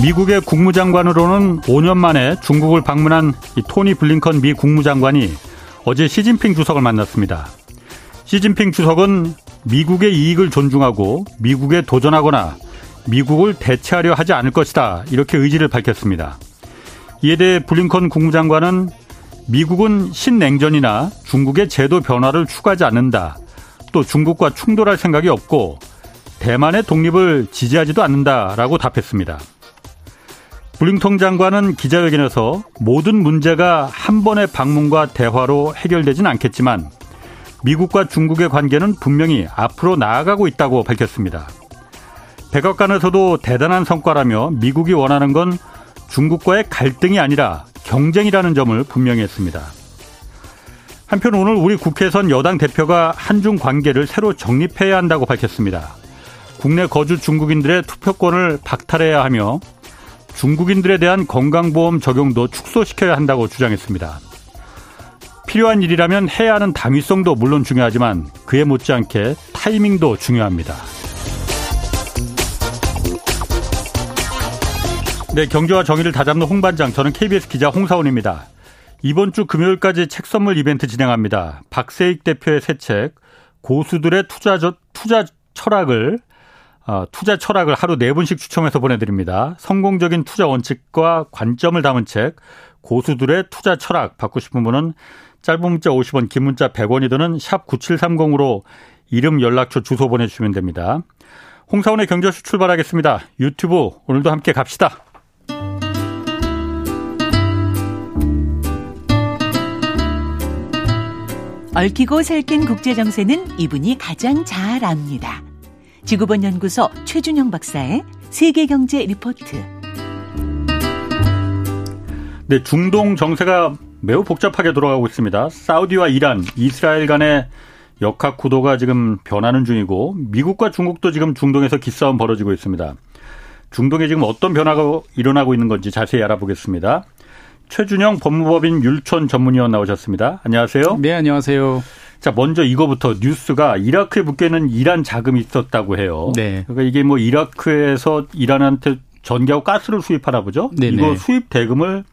미국의 국무장관으로는 5년 만에 중국을 방문한 토니 블링컨 미 국무장관이 어제 시진핑 주석을 만났습니다. 시진핑 주석은 미국의 이익을 존중하고 미국에 도전하거나 미국을 대체하려 하지 않을 것이다. 이렇게 의지를 밝혔습니다. 이에 대해 블링컨 국무장관은 미국은 신냉전이나 중국의 제도 변화를 추구하지 않는다. 또 중국과 충돌할 생각이 없고 대만의 독립을 지지하지도 않는다라고 답했습니다. 블링턴 장관은 기자회견에서 모든 문제가 한 번의 방문과 대화로 해결되진 않겠지만 미국과 중국의 관계는 분명히 앞으로 나아가고 있다고 밝혔습니다. 백악관에서도 대단한 성과라며 미국이 원하는 건 중국과의 갈등이 아니라 경쟁이라는 점을 분명히 했습니다. 한편 오늘 우리 국회에선 여당 대표가 한중 관계를 새로 정립해야 한다고 밝혔습니다. 국내 거주 중국인들의 투표권을 박탈해야 하며 중국인들에 대한 건강보험 적용도 축소시켜야 한다고 주장했습니다. 필요한 일이라면 해야 하는 당위성도 물론 중요하지만 그에 못지않게 타이밍도 중요합니다. 네, 경제와 정의를 다잡는 홍반장, 저는 KBS 기자 홍사원입니다. 이번 주 금요일까지 책 선물 이벤트 진행합니다. 박세익 대표의 새 책, 고수들의 투자, 투자 철학을 어, 투자 철학을 하루 네 분씩 추첨해서 보내드립니다. 성공적인 투자 원칙과 관점을 담은 책, 고수들의 투자 철학 받고 싶은 분은 짧은 문자 50원, 긴 문자 100원이 드는 샵 9730으로 이름, 연락처, 주소 보내주시면 됩니다. 홍사원의 경제수 출발하겠습니다. 유튜브 오늘도 함께 갑시다. 얽히고 설킨 국제정세는 이분이 가장 잘 압니다. 지구본 연구소 최준영 박사의 세계 경제 리포트. 네, 중동 정세가 매우 복잡하게 돌아가고 있습니다. 사우디와 이란, 이스라엘 간의 역학 구도가 지금 변하는 중이고 미국과 중국도 지금 중동에서 기싸움 벌어지고 있습니다. 중동에 지금 어떤 변화가 일어나고 있는 건지 자세히 알아보겠습니다. 최준영 법무법인 율촌 전문위원 나오셨습니다. 안녕하세요. 네, 안녕하세요. 자, 먼저 이거부터 뉴스가 이라크에 묶여 있는 이란 자금이 있었다고 해요. 네. 그러니까 이게 뭐 이라크에서 이란한테 전기하고 가스를 수입하나 보죠. 네네. 이거 수입 대금을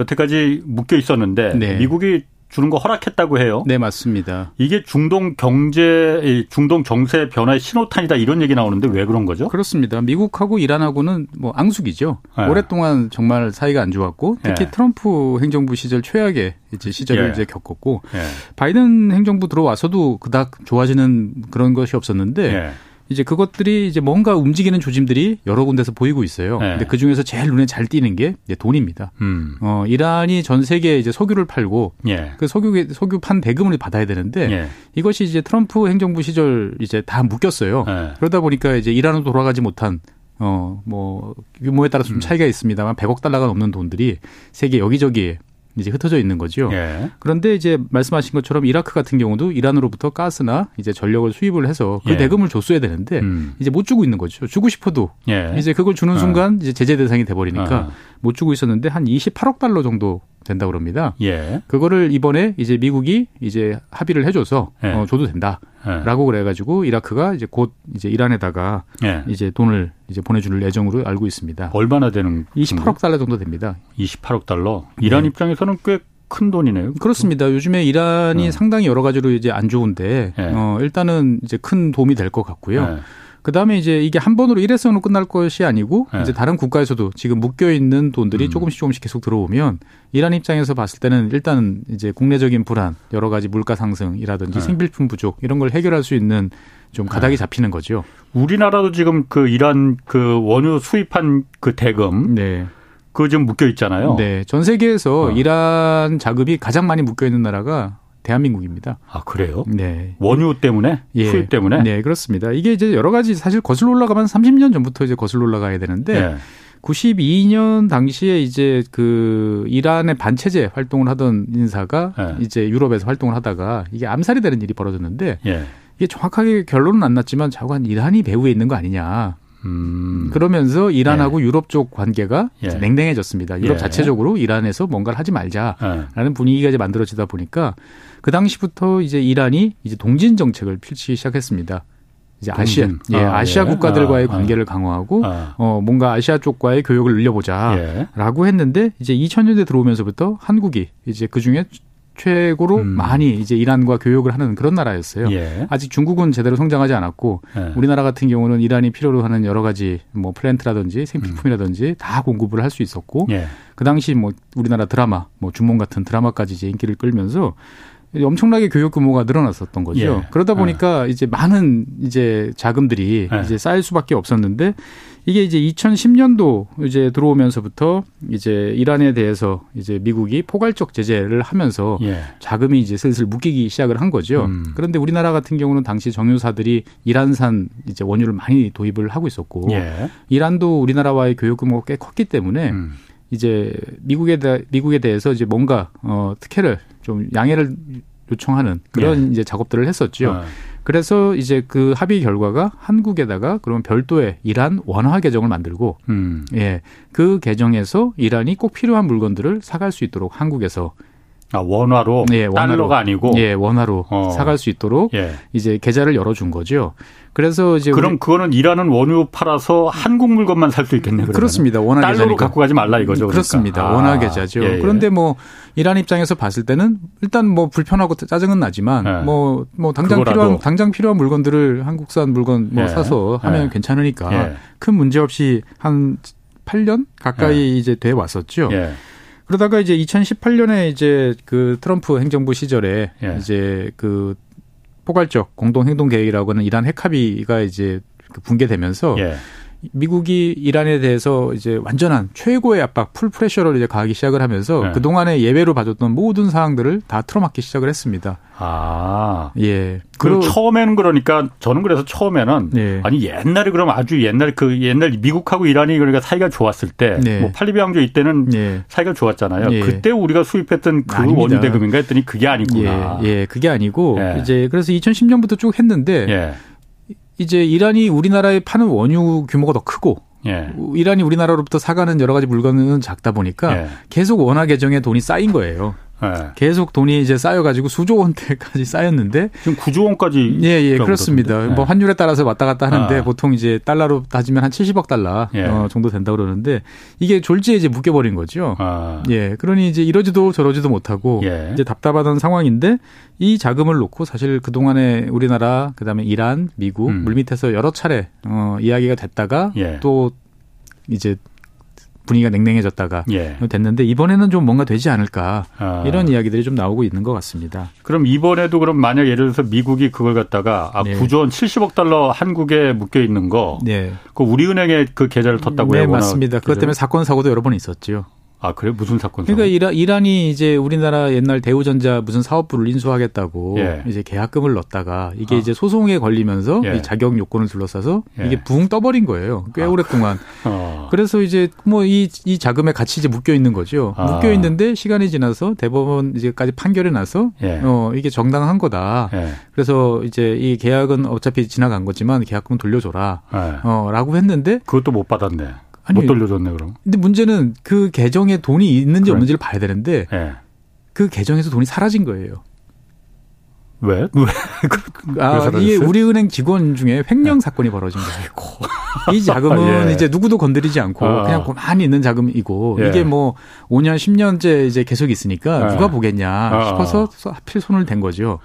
여태까지 묶여 있었는데 네. 미국이 주는 거 허락했다고 해요. 네, 맞습니다. 이게 중동 경제, 중동 정세 변화의 신호탄이다 이런 얘기 나오는데 왜 그런 거죠? 그렇습니다. 미국하고 이란하고는 뭐 앙숙이죠. 네. 오랫동안 정말 사이가 안 좋았고 특히 네. 트럼프 행정부 시절 최악의 이제 시절을 예. 이제 겪었고 예. 바이든 행정부 들어와서도 그닥 좋아지는 그런 것이 없었는데 예. 이제 그것들이 이제 뭔가 움직이는 조짐들이 여러 군데서 보이고 있어요. 네. 근데 그 중에서 제일 눈에 잘 띄는 게 이제 돈입니다. 음. 어, 이란이 전 세계에 이제 석유를 팔고 예. 그 석유 석유 판 대금을 받아야 되는데 예. 이것이 이제 트럼프 행정부 시절 이제 다 묶였어요. 예. 그러다 보니까 이제 이란으로 돌아가지 못한 어, 뭐, 규모에 따라서 좀 음. 차이가 있습니다만 100억 달러가 넘는 돈들이 세계 여기저기에 이제 흩어져 있는 거죠. 예. 그런데 이제 말씀하신 것처럼 이라크 같은 경우도 이란으로부터 가스나 이제 전력을 수입을 해서 그 예. 대금을 줬어야 되는데 음. 이제 못 주고 있는 거죠. 주고 싶어도 예. 이제 그걸 주는 어. 순간 이제 제재 대상이 돼 버리니까 어. 못 주고 있었는데 한 28억 달러 정도 된다 그럽니다. 예. 그거를 이번에 이제 미국이 이제 합의를 해줘서 예. 어, 줘도 된다라고 예. 그래가지고 이라크가 이제 곧 이제 이란에다가 예. 이제 돈을 이제 보내줄 예정으로 알고 있습니다. 얼마나 되는? 28억 달러 정도 됩니다. 28억 달러. 이란 네. 입장에서는 꽤큰 돈이네요. 그렇습니다. 요즘에 이란이 어. 상당히 여러 가지로 이제 안 좋은데 예. 어, 일단은 이제 큰 도움이 될 것 같고요. 예. 그 다음에 이제 이게 한 번으로 일회성으로 끝날 것이 아니고 네. 이제 다른 국가에서도 지금 묶여 있는 돈들이 음. 조금씩 조금씩 계속 들어오면 이란 입장에서 봤을 때는 일단 이제 국내적인 불안, 여러 가지 물가 상승이라든지 네. 생필품 부족 이런 걸 해결할 수 있는 좀 가닥이 네. 잡히는 거죠. 우리나라도 지금 그 이란 그 원유 수입한 그 대금 네. 그 지금 묶여 있잖아요. 네. 전 세계에서 어. 이란 자금이 가장 많이 묶여 있는 나라가 대한민국입니다. 아 그래요? 네. 원유 때문에 예. 수입 때문에? 네 그렇습니다. 이게 이제 여러 가지 사실 거슬러 올라가면 30년 전부터 이제 거슬러 올라가야 되는데 네. 92년 당시에 이제 그 이란의 반체제 활동을 하던 인사가 네. 이제 유럽에서 활동을 하다가 이게 암살이 되는 일이 벌어졌는데 네. 이게 정확하게 결론은 안 났지만 자관 이란이 배후에 있는 거 아니냐. 음. 그러면서 이란하고 예. 유럽 쪽 관계가 예. 냉랭해졌습니다. 유럽 예. 자체적으로 이란에서 뭔가를 하지 말자라는 예. 분위기가 이제 만들어지다 보니까 그 당시부터 이제 이란이 이제 동진 정책을 펼치기 시작했습니다. 이제 아시아 음. 예, 아, 시아 예. 국가들과의 아, 관계를 강화하고 아. 어 뭔가 아시아 쪽과의 교역을 늘려보자라고 예. 했는데 이제 2000년대 들어오면서부터 한국이 이제 그 중에 최고로 음. 많이 이제 이란과 교역을 하는 그런 나라였어요. 예. 아직 중국은 제대로 성장하지 않았고 예. 우리나라 같은 경우는 이란이 필요로 하는 여러 가지 뭐 플랜트라든지 생필품이라든지 음. 다 공급을 할 수 있었고 예. 그 당시 뭐 우리나라 드라마 뭐 주몽 같은 드라마까지 이제 인기를 끌면서 엄청나게 교육 규모가 늘어났었던 거죠. 예. 그러다 보니까 예. 이제 많은 이제 자금들이 예. 이제 쌓일 수밖에 없었는데 이게 이제 2010년도 이제 들어오면서부터 이제 이란에 대해서 이제 미국이 포괄적 제재를 하면서 예. 자금이 이제 슬슬 묶이기 시작을 한 거죠. 음. 그런데 우리나라 같은 경우는 당시 정유사들이 이란산 이제 원유를 많이 도입을 하고 있었고 예. 이란도 우리나라와의 교육 규모가 꽤 컸기 때문에 음. 이제 미국에 대 미국에 대해서 이제 뭔가 어 특혜를 좀 양해를 요청하는 그런 예. 이제 작업들을 했었죠. 어. 그래서 이제 그 합의 결과가 한국에다가 그러면 별도의 이란 원화 계정을 만들고 음. 예. 그 계정에서 이란이 꼭 필요한 물건들을 사갈 수 있도록 한국에서 아, 원화로 예, 원화로, 달러가 아니고 예, 원화로 어. 사갈 수 있도록 예. 이제 계좌를 열어 준 거죠. 그래서 이제 그럼 그거는 일하는 원유 팔아서 한국 물건만 살 수 있겠네요. 그러면. 그렇습니다. 원화 달러로 계좌니까. 갖고 가지 말라 이거죠. 그러니까. 그렇습니다. 아. 원화 계좌죠. 예, 예. 그런데 뭐 이란 입장에서 봤을 때는 일단 뭐 불편하고 짜증은 나지만 뭐뭐 예. 뭐 당장 그거라도. 필요한 당장 필요한 물건들을 한국산 물건 뭐 예. 사서 하면 예. 괜찮으니까 큰 문제 없이 한 8년 가까이 이제 돼 왔었죠. 그러다가 이제 2018년에 이제 그 트럼프 행정부 시절에 예. 이제 그 포괄적 공동 행동 계획이라고 하는 이란 핵 합의가 이제 그 붕괴되면서 예. 미국이 이란에 대해서 이제 완전한 최고의 압박, 풀 프레셔를 이제 가하기 시작을 하면서 네. 그동안에 예외로 봐줬던 모든 사항들을 다 틀어막기 시작을 했습니다. 아. 예. 그 처음에는 그러니까 저는 그래서 처음에는 네. 아니 옛날에 그럼 아주 옛날 그 옛날 미국하고 이란이 그러니까 사이가 좋았을 때뭐 네. 팔리비 왕조 이때는 네. 사이가 좋았잖아요. 예. 그때 우리가 수입했던 그 원유 대금인가 했더니 그게 아니구나. 예, 예. 그게 아니고 예. 이제 그래서 2010년부터 쭉 했는데 예. 이제 이란이 우리나라에 파는 원유 규모가 더 크고 예. 이란이 우리나라로부터 사가는 여러 가지 물건은 작다 보니까 예. 계속 원화 계정에 돈이 쌓인 거예요. 네. 계속 돈이 이제 쌓여가지고 수조 원대까지 쌓였는데 지금 9조 원까지 예, 예, 그렇습니다. 네. 뭐 환율에 따라서 왔다 갔다 하는데 아. 보통 이제 달러로 따지면 한 70억 달러 예. 어, 정도 된다 고 그러는데 이게 졸지에 이제 묶여버린 거죠. 아. 예, 그러니 이제 이러지도 저러지도 못하고 예. 이제 답답하던 상황인데 이 자금을 놓고 사실 그 동안에 우리나라 그다음에 이란, 미국 음. 물밑에서 여러 차례 어, 이야기가 됐다가 예. 또 이제 분위기가 냉랭해졌다가 예. 됐는데 이번에는 좀 뭔가 되지 않을까 아. 이런 이야기들이 좀 나오고 있는 것 같습니다. 그럼 이번에도 그럼 만약 예를 들어서 미국이 그걸 갖다가 아 네. 9조 원 70억 달러 한국에 묶여 있는 거, 네. 그 우리은행에 그 계좌를 텄다고요? 네 맞습니다. 그것 때문에 사건 사고도 여러 번 있었죠. 아, 그래? 무슨 사건? 그러니까 이란, 이란이 이제 우리나라 옛날 대우전자 무슨 사업부를 인수하겠다고 예. 이제 계약금을 넣었다가 이게 아. 이제 소송에 걸리면서 예. 이 자격 요건을 둘러싸서 예. 이게 붕 떠버린 거예요. 꽤 아. 오랫동안. 어. 그래서 이제 뭐이이 자금의 같이 이제 묶여 있는 거죠. 아. 묶여 있는데 시간이 지나서 대법원 이제까지 판결이 나서 예. 어 이게 정당한 거다. 예. 그래서 이제 이 계약은 어차피 지나간 거지만 계약금 돌려줘라. 예. 어라고 했는데 그것도 못 받았네. 아니, 못 돌려줬네 그럼. 근데 문제는 그 계정에 돈이 있는지 그래. 없는지를 봐야 되는데 네. 그 계정에서 돈이 사라진 거예요. 왜? 왜? 아, 이게 우리은행 직원 중에 횡령 네. 사건이 벌어진 거예요. 이 자금은 예. 이제 누구도 건드리지 않고 아. 그냥 많이 있는 자금이고 예. 이게 뭐 5년, 10년째 이제 계속 있으니까 예. 누가 보겠냐 아. 싶어서 하필 손을 댄 거죠.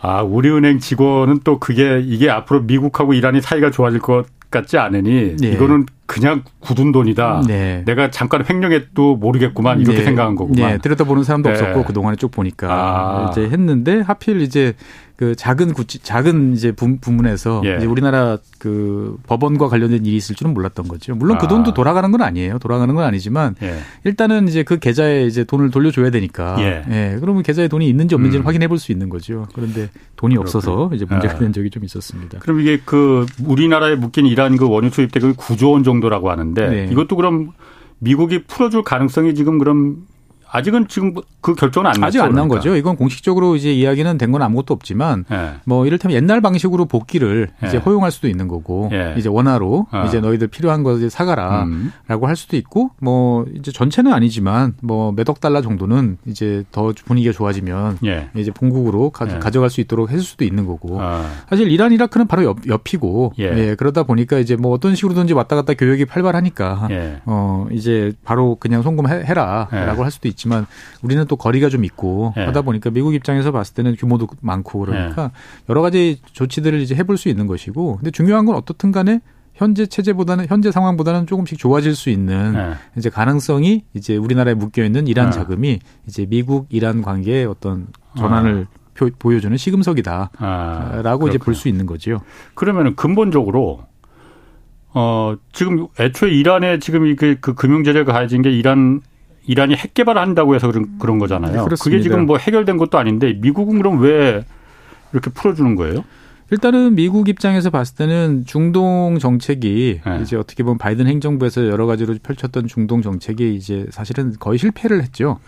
아, 우리은행 직원은 또 그게 이게 앞으로 미국하고 이란이 사이가 좋아질 것 같지 않으니 네. 이거는 그냥 굳은 돈이다. 네. 내가 잠깐 횡령해도 모르겠구만 이렇게 네. 생각한 거구만. 네. 들여다보는 사람도 네. 없었고 그 동안에 쭉 보니까 아. 이제 했는데 하필 이제 그 작은 구치, 작은 이제 부, 문에서 예. 이제 우리나라 그 법원과 관련된 일이 있을 줄은 몰랐던 거죠. 물론 그 아. 그 돈도 돌아가는 건 아니에요. 돌아가는 건 아니지만 예. 일단은 이제 그 계좌에 이제 돈을 돌려줘야 되니까. 예. 예. 그러면 계좌에 돈이 있는지 없는지를 음. 확인해 볼 수 있는 거죠. 그런데 돈이 그렇군요. 없어서 이제 문제가 아. 된 적이 좀 있었습니다. 그럼 이게 그 우리나라에 묶인 이러한 그 원유 수입 대금이 9조 원 정도라고 하는데 네. 이것도 그럼 미국이 풀어줄 가능성이 지금 그럼 아직은 지금 그 결정은 안. 아직 안 난 거죠. 이건 공식적으로 이제 이야기는 된 건 아무것도 없지만 예. 뭐 이를테면 옛날 방식으로 복귀를 예. 이제 허용할 수도 있는 거고 예. 이제 원화로 어. 이제 너희들 필요한 거 사가라라고 음. 할 수도 있고 뭐 이제 전체는 아니지만 뭐 몇억 달러 정도는 이제 더 분위기가 좋아지면 예. 이제 본국으로 가, 예. 져갈수 있도록 해줄 수도 있는 거고 어. 사실 이란 이라크는 바로 옆, 옆이고 예. 그러다 보니까 이제 뭐 어떤 식으로든지 왔다 갔다 교역이 활발하니까 어 이제 바로 그냥 송금해라라고 할 수도 있. 있지만 우리는 또 거리가 좀 있고 예. 하다 보니까 미국 입장에서 봤을 때는 규모도 많고 그러니까 예. 여러 가지 조치들을 이제 해볼 수 있는 것이고 근데 중요한 건 어떻든 간에 현재 체제보다는 현재 상황보다는 조금씩 좋아질 수 있는 네. 이제 가능성이 이제 우리나라에 묶여 있는 이란 네. 자금이 이제 미국 이란 관계의 어떤 전환을 아. 보여주는 시금석이다라고 아, 이제 볼 수 있는 거죠. 그러면은 근본적으로 어 지금 애초에 이란에 지금 그, 그 금융 제재가 가해진 게 이란 이란이 핵 개발을 한다고 해서 그런, 그런 거잖아요. 네, 그게 지금 뭐 해결된 것도 아닌데 미국은 그럼 왜 이렇게 풀어주는 거예요? 일단은 미국 입장에서 봤을 때는 중동 정책이 네. 이제 어떻게 보면 바이든 행정부에서 여러 가지로 펼쳤던 중동 정책이 이제 사실은 거의 실패를 했죠.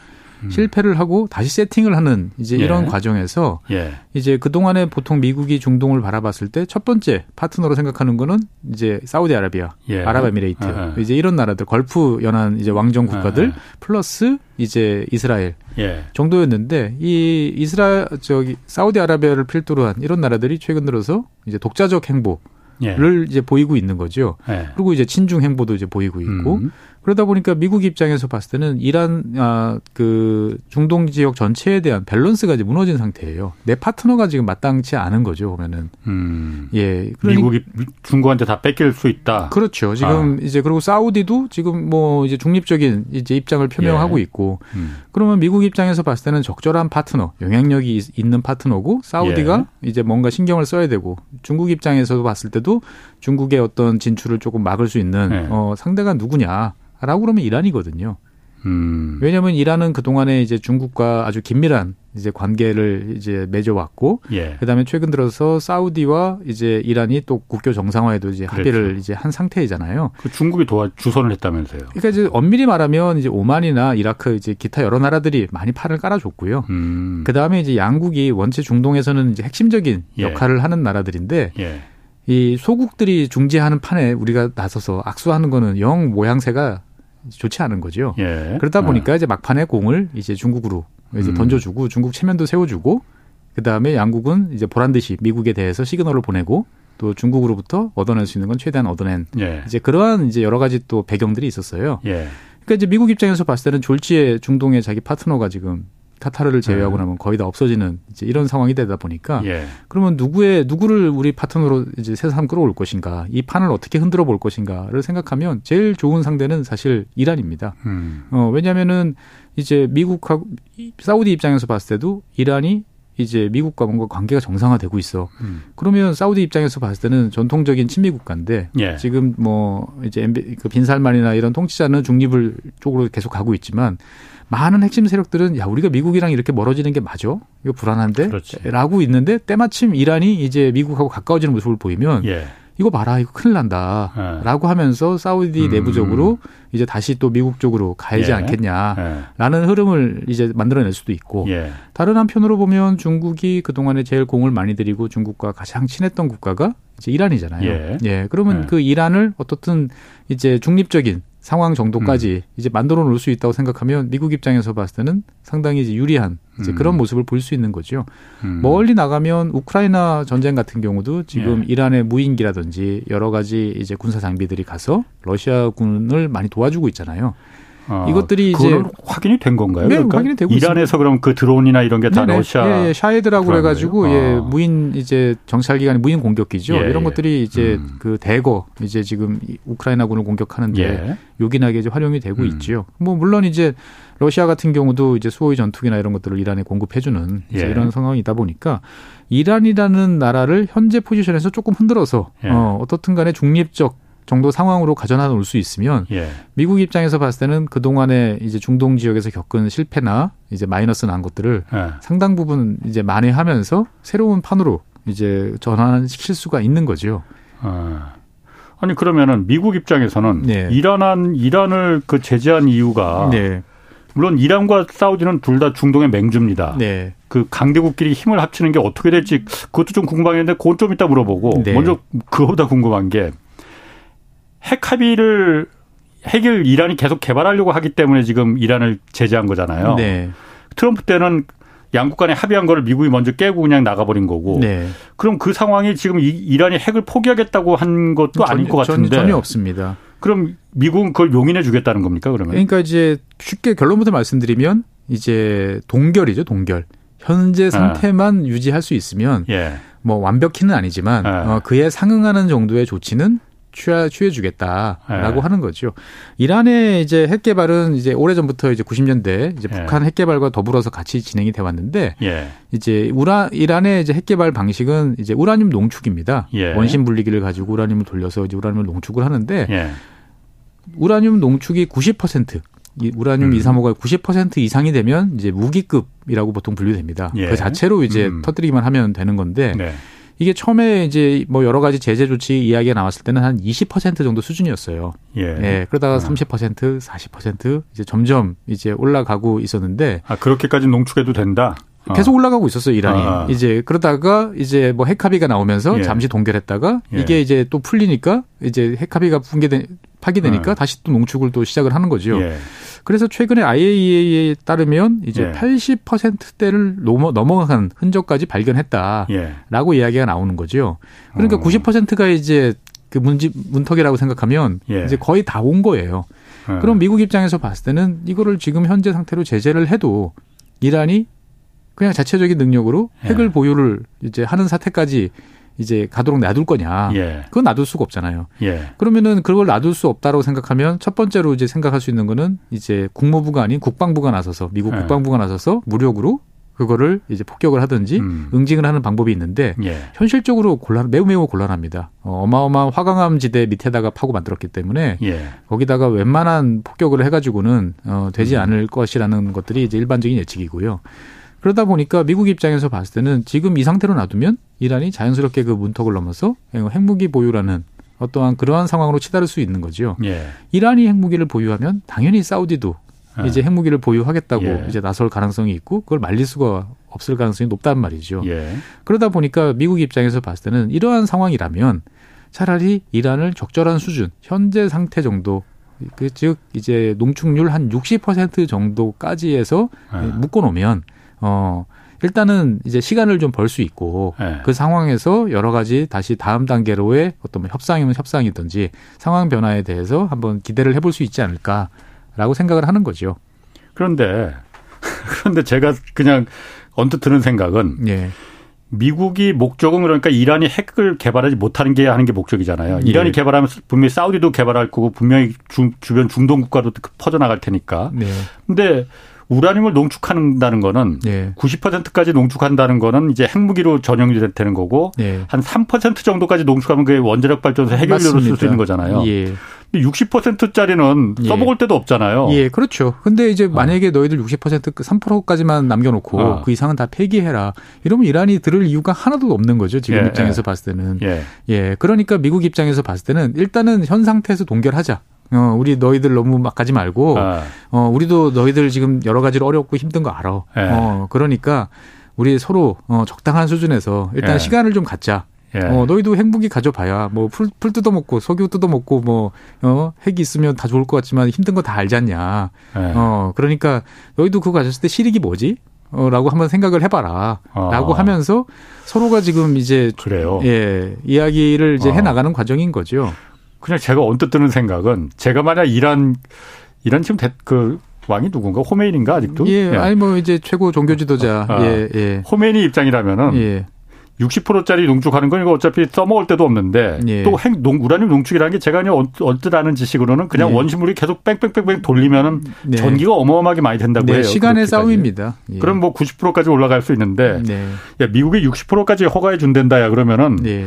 음. 실패를 하고 다시 세팅을 하는 이제 예. 이런 과정에서 예. 이제 그동안에 보통 미국이 중동을 바라봤을 때 첫 번째 파트너로 생각하는 거는 이제 사우디아라비아, 예. 아랍에미레이트 예. 이제 이런 나라들 걸프 연안 이제 왕정 국가들 예. 플러스 이제 이스라엘 예. 정도였는데 이 이스라엘 저기 사우디아라비아를 필두로 한 이런 나라들이 최근 들어서 이제 독자적 행보를 이제 보이고 있는 거죠. 그리고 이제 친중 행보도 이제 보이고 있고 음. 그러다 보니까 미국 입장에서 봤을 때는 이란 아, 그 중동 지역 전체에 대한 밸런스가 이제 무너진 상태예요. 내 파트너가 지금 마땅치 않은 거죠 보면은. 음. 예. 그러니, 미국이 중국한테 다 뺏길 수 있다. 그렇죠. 지금 아. 이제 그리고 사우디도 지금 뭐 이제 중립적인 이제 입장을 표명하고 예. 있고. 음. 그러면 미국 입장에서 봤을 때는 적절한 파트너, 영향력이 있는 파트너고 사우디가 예. 이제 뭔가 신경을 써야 되고 중국 입장에서 봤을 때도 중국의 어떤 진출을 조금 막을 수 있는 예. 어 상대가 누구냐. 라고 그러면 이란이거든요. 음. 왜냐하면 이란은 그 동안에 이제 중국과 아주 긴밀한 이제 관계를 이제 맺어왔고, 예. 그다음에 최근 들어서 사우디와 이제 이란이 또 국교 정상화에도 이제 합의를 그렇죠. 이제 한 상태이잖아요. 그 중국이 도와 주선을 했다면서요? 그러니까 이제 엄밀히 말하면 이제 오만이나 이라크 이제 기타 여러 나라들이 많이 팔을 깔아줬고요. 음. 그다음에 이제 양국이 원체 중동에서는 이제 핵심적인 예. 역할을 하는 나라들인데. 예. 이 소국들이 중재하는 판에 우리가 나서서 악수하는 거는 영 모양새가 좋지 않은 거죠. 예. 그러다 네. 보니까 어. 이제 막판에 공을 이제 중국으로 이제 음. 던져주고 중국 체면도 세워주고 그 다음에 양국은 이제 보란 듯이 미국에 대해서 시그널을 보내고 또 중국으로부터 얻어낼 수 있는 건 최대한 얻어낸 예. 이제 그러한 이제 여러 가지 또 배경들이 있었어요. 예. 그러니까 이제 미국 입장에서 봤을 때는 졸지에 중동의 자기 파트너가 지금 카타르를 제외하고 네. 나면 거의 다 없어지는 이제 이런 상황이 되다 보니까 예. 그러면 누구의 누구를 우리 파트너로 이제 새삼 끌어올 것인가 이 판을 어떻게 흔들어 볼 것인가를 생각하면 제일 좋은 상대는 사실 이란입니다. 음. 어, 왜냐하면은 이제 미국하고 사우디 입장에서 봤을 때도 이란이 이제 미국과 뭔가 관계가 정상화되고 있어. 음. 그러면 사우디 입장에서 봤을 때는 전통적인 친미 국가인데 예. 지금 뭐 이제 그 빈살만이나 이런 통치자는 중립을 쪽으로 계속 가고 있지만 많은 핵심 세력들은 야 우리가 미국이랑 이렇게 멀어지는 게 맞아? 이거 불안한데? 그렇지. 라고 있는데 때마침 이란이 이제 미국하고 가까워지는 모습을 보이면 예. 이거 봐라 이거 큰일 난다라고 예. 하면서 사우디 음. 내부적으로 이제 다시 또 미국 쪽으로 가야지 예. 않겠냐라는 예. 흐름을 이제 만들어낼 수도 있고 예. 다른 한편으로 보면 중국이 그 동안에 제일 공을 많이 들이고 중국과 가장 친했던 국가가 이제 이란이잖아요. 예. 예. 그러면 예. 그 이란을 어떻든 이제 중립적인 상황 정도까지 음. 이제 만들어 놓을 수 있다고 생각하면 미국 입장에서 봤을 때는 상당히 이제 유리한 이제 음. 그런 모습을 볼 수 있는 거죠. 음. 멀리 나가면 우크라이나 전쟁 같은 경우도 지금 예. 이란의 무인기라든지 여러 가지 이제 군사 장비들이 가서 러시아군을 많이 도와주고 있잖아요. 아, 이것들이 이제 확인이 된 건가요? 네, 그러니까 확인이 되고 이란에서 있습니다. 그럼 그 드론이나 이런 게 다 러시아 예, 예, 샤헤드라고 그래가지고 예, 아. 무인 이제 정찰기관의 무인 공격기죠. 예, 이런 예. 것들이 이제 음. 그 대거 이제 지금 우크라이나군을 공격하는데 예. 요긴하게 이제 활용이 되고 음. 있죠. 뭐 물론 이제 러시아 같은 경우도 이제 수호의 전투기나 이런 것들을 이란에 공급해주는 예. 이런 상황이다 보니까 이란이라는 나라를 현재 포지션에서 조금 흔들어서 어, 어떻든 간에 중립적 정도 상황으로 가져다 놓을 수 있으면 예. 미국 입장에서 봤을 때는 그 동안에 이제 중동 지역에서 겪은 실패나 이제 마이너스 난 것들을 예. 상당 부분 이제 만회하면서 새로운 판으로 이제 전환시킬 수가 있는 거죠. 아. 아니 그러면은 미국 입장에서는 네. 이란한 이란을 그 제재한 이유가 네. 물론 이란과 사우디는 둘 다 중동의 맹주입니다. 네. 그 강대국끼리 힘을 합치는 게 어떻게 될지 그것도 좀 궁금하겠는데 그건 좀 이따 물어보고 네. 먼저 그거보다 궁금한 게 핵 합의를 핵을 이란이 계속 개발하려고 하기 때문에 지금 이란을 제재한 거잖아요. 네. 트럼프 때는 양국 간에 합의한 거를 미국이 먼저 깨고 그냥 나가버린 거고. 네. 그럼 그 상황이 지금 이란이 핵을 포기하겠다고 한 것도 아닐 것 같은데. 전혀 없습니다. 그럼 미국은 그걸 용인해 주겠다는 겁니까 그러면? 그러니까 이제 쉽게 결론부터 말씀드리면 이제 동결이죠 동결. 현재 아. 상태만 아. 유지할 수 있으면 예. 뭐 완벽히는 아니지만 아. 어, 그에 상응하는 정도의 조치는 취하, 취해주겠다라고 네. 하는 거죠. 이란의 이제 핵 개발은 이제 오래 전부터 이제 90년대 이제 네. 북한 핵 개발과 더불어서 같이 진행이 돼 왔는데 예. 이제 우라 이란의 이제 핵 개발 방식은 이제 우라늄 농축입니다. 예. 원심 분리기를 가지고 우라늄을 돌려서 이제 우라늄을 농축을 하는데 예. 우라늄 농축이 90%. 이 우라늄 음. 235가 90% 이상이 되면 이제 무기급이라고 보통 분류됩니다. 예. 그 자체로 이제 음. 터뜨리기만 하면 되는 건데 네. 이게 처음에 이제 뭐 여러 가지 제재 조치 이야기가 나왔을 때는 한 20% 정도 수준이었어요. 예. 예 그러다가 어. 30% 40% 이제 점점 이제 올라가고 있었는데 아 그렇게까지 농축해도 된다. 어. 계속 올라가고 있었어요 이란이 아. 이제 그러다가 이제 뭐 핵합의가 나오면서 예. 잠시 동결했다가 예. 이게 이제 또 풀리니까 이제 핵합의가 붕괴된 파기되니까 어. 다시 또 농축을 또 시작을 하는 거죠. 예. 그래서 최근에 IAEA에 따르면 이제 예. 80%대를 넘어, 넘어간 흔적까지 발견했다라고 예. 이야기가 나오는 거죠. 그러니까 어. 90%가 이제 그 문지, 문턱이라고 생각하면 예. 이제 거의 다 온 거예요. 예. 그럼 미국 입장에서 봤을 때는 이거를 지금 현재 상태로 제재를 해도 이란이 그냥 자체적인 능력으로 예. 핵을 보유를 이제 하는 사태까지 이제 가도록 놔둘 거냐. 예. 그건 놔둘 수가 없잖아요. 예. 그러면은 그걸 놔둘 수 없다라고 생각하면 첫 번째로 이제 생각할 수 있는 거는 이제 국무부가 아닌 국방부가 나서서 미국 예. 국방부가 나서서 무력으로 그거를 이제 폭격을 하든지 음. 응징을 하는 방법이 있는데 예. 현실적으로 곤란 매우 매우 곤란합니다. 어, 마어마한 화강암 지대 밑에다가 파고 만들었기 때문에 예. 거기다가 웬만한 폭격을 해가지고는 어, 되지 음. 않을 것이라는 것들이 이제 일반적인 예측이고요. 그러다 보니까 미국 입장에서 봤을 때는 지금 이 상태로 놔두면 이란이 자연스럽게 그 문턱을 넘어서 핵무기 보유라는 어떠한 그러한 상황으로 치달을 수 있는 거죠. 예. 이란이 핵무기를 보유하면 당연히 사우디도 예. 이제 핵무기를 보유하겠다고 예. 이제 나설 가능성이 있고 그걸 말릴 수가 없을 가능성이 높단 말이죠. 예. 그러다 보니까 미국 입장에서 봤을 때는 이러한 상황이라면 차라리 이란을 적절한 수준, 현재 상태 정도 그 즉 이제 농축률 한 60% 정도까지 해서 예. 묶어 놓으면 어 일단은 이제 시간을 좀 벌 수 있고 네. 그 상황에서 여러 가지 다시 다음 단계로의 어떤 뭐 협상이면 협상이든지 상황 변화에 대해서 한번 기대를 해볼 수 있지 않을까라고 생각을 하는 거죠. 그런데 그런데 제가 그냥 언뜻 드는 생각은 예. 미국이 목적은 그러니까 이란이 핵을 개발하지 못하는 게 하는 게 목적이잖아요. 예. 이란이 개발하면 분명히 사우디도 개발할 거고 분명히 주, 주변 중동 국가도 퍼져나갈 테니까. 네. 근데 우라늄을 농축한다는 거는 네. 90%까지 농축한다는 거는 이제 핵무기로 전용이 되는 거고 네. 한3% 정도까지 농축하면 그게 원자력 발전소 해결료로 쓸 수 있는 거잖아요. 예. 근데 60%짜리는 예. 써먹을 데도 없잖아요. 예, 그렇죠. 근데 이제 어. 만약에 어. 너희들 60% 3%까지만 남겨놓고 어. 그 이상은 다 폐기해라. 이러면 이란이 들을 이유가 하나도 없는 거죠. 지금 예, 입장에서 예. 봤을 때는. 예. 예. 그러니까 미국 입장에서 봤을 때는 일단은 현 상태에서 동결하자. 어, 우리 너희들 너무 막 가지 말고, 아. 어, 우리도 너희들 지금 여러 가지로 어렵고 힘든 거 알아. 예. 어, 그러니까 우리 서로 어, 적당한 수준에서 일단 예. 시간을 좀 갖자. 예. 어, 너희도 핵무기 가져봐야 뭐 풀 풀 뜯어먹고 석유 뜯어먹고 뭐 어, 핵이 있으면 다 좋을 것 같지만 힘든 거 다 알지 않냐. 예. 어, 그러니까 너희도 그거 가졌을 때 실익이 뭐지? 어, 라고 한번 생각을 해봐라. 아. 라고 하면서 서로가 지금 이제 그래요. 예, 이야기를 이제 아. 해 나가는 과정인 거죠. 그냥 제가 언뜻 드는 생각은 제가 만약 이란 이란 지금 대, 그 왕이 누군가 호메이니인가 아직도? 예, 예. 아니 뭐 이제 최고 종교 지도자 아, 예, 예. 호메이니 입장이라면은 예. 60%짜리 농축하는 건 이거 어차피 써먹을 데도 없는데 예. 또 핵, 농, 우라늄 농축이라는 게 제가 그냥 언뜻 아는 지식으로는 그냥 예. 원심물이 계속 뺑뺑뺑뺑 돌리면은 네. 전기가 어마어마하게 많이 된다고 네, 해요. 시간의 그렇게까지. 싸움입니다. 예. 그럼 뭐 90%까지 올라갈 수 있는데 네. 야, 미국이 60%까지 허가해 준댄다야 그러면은 네.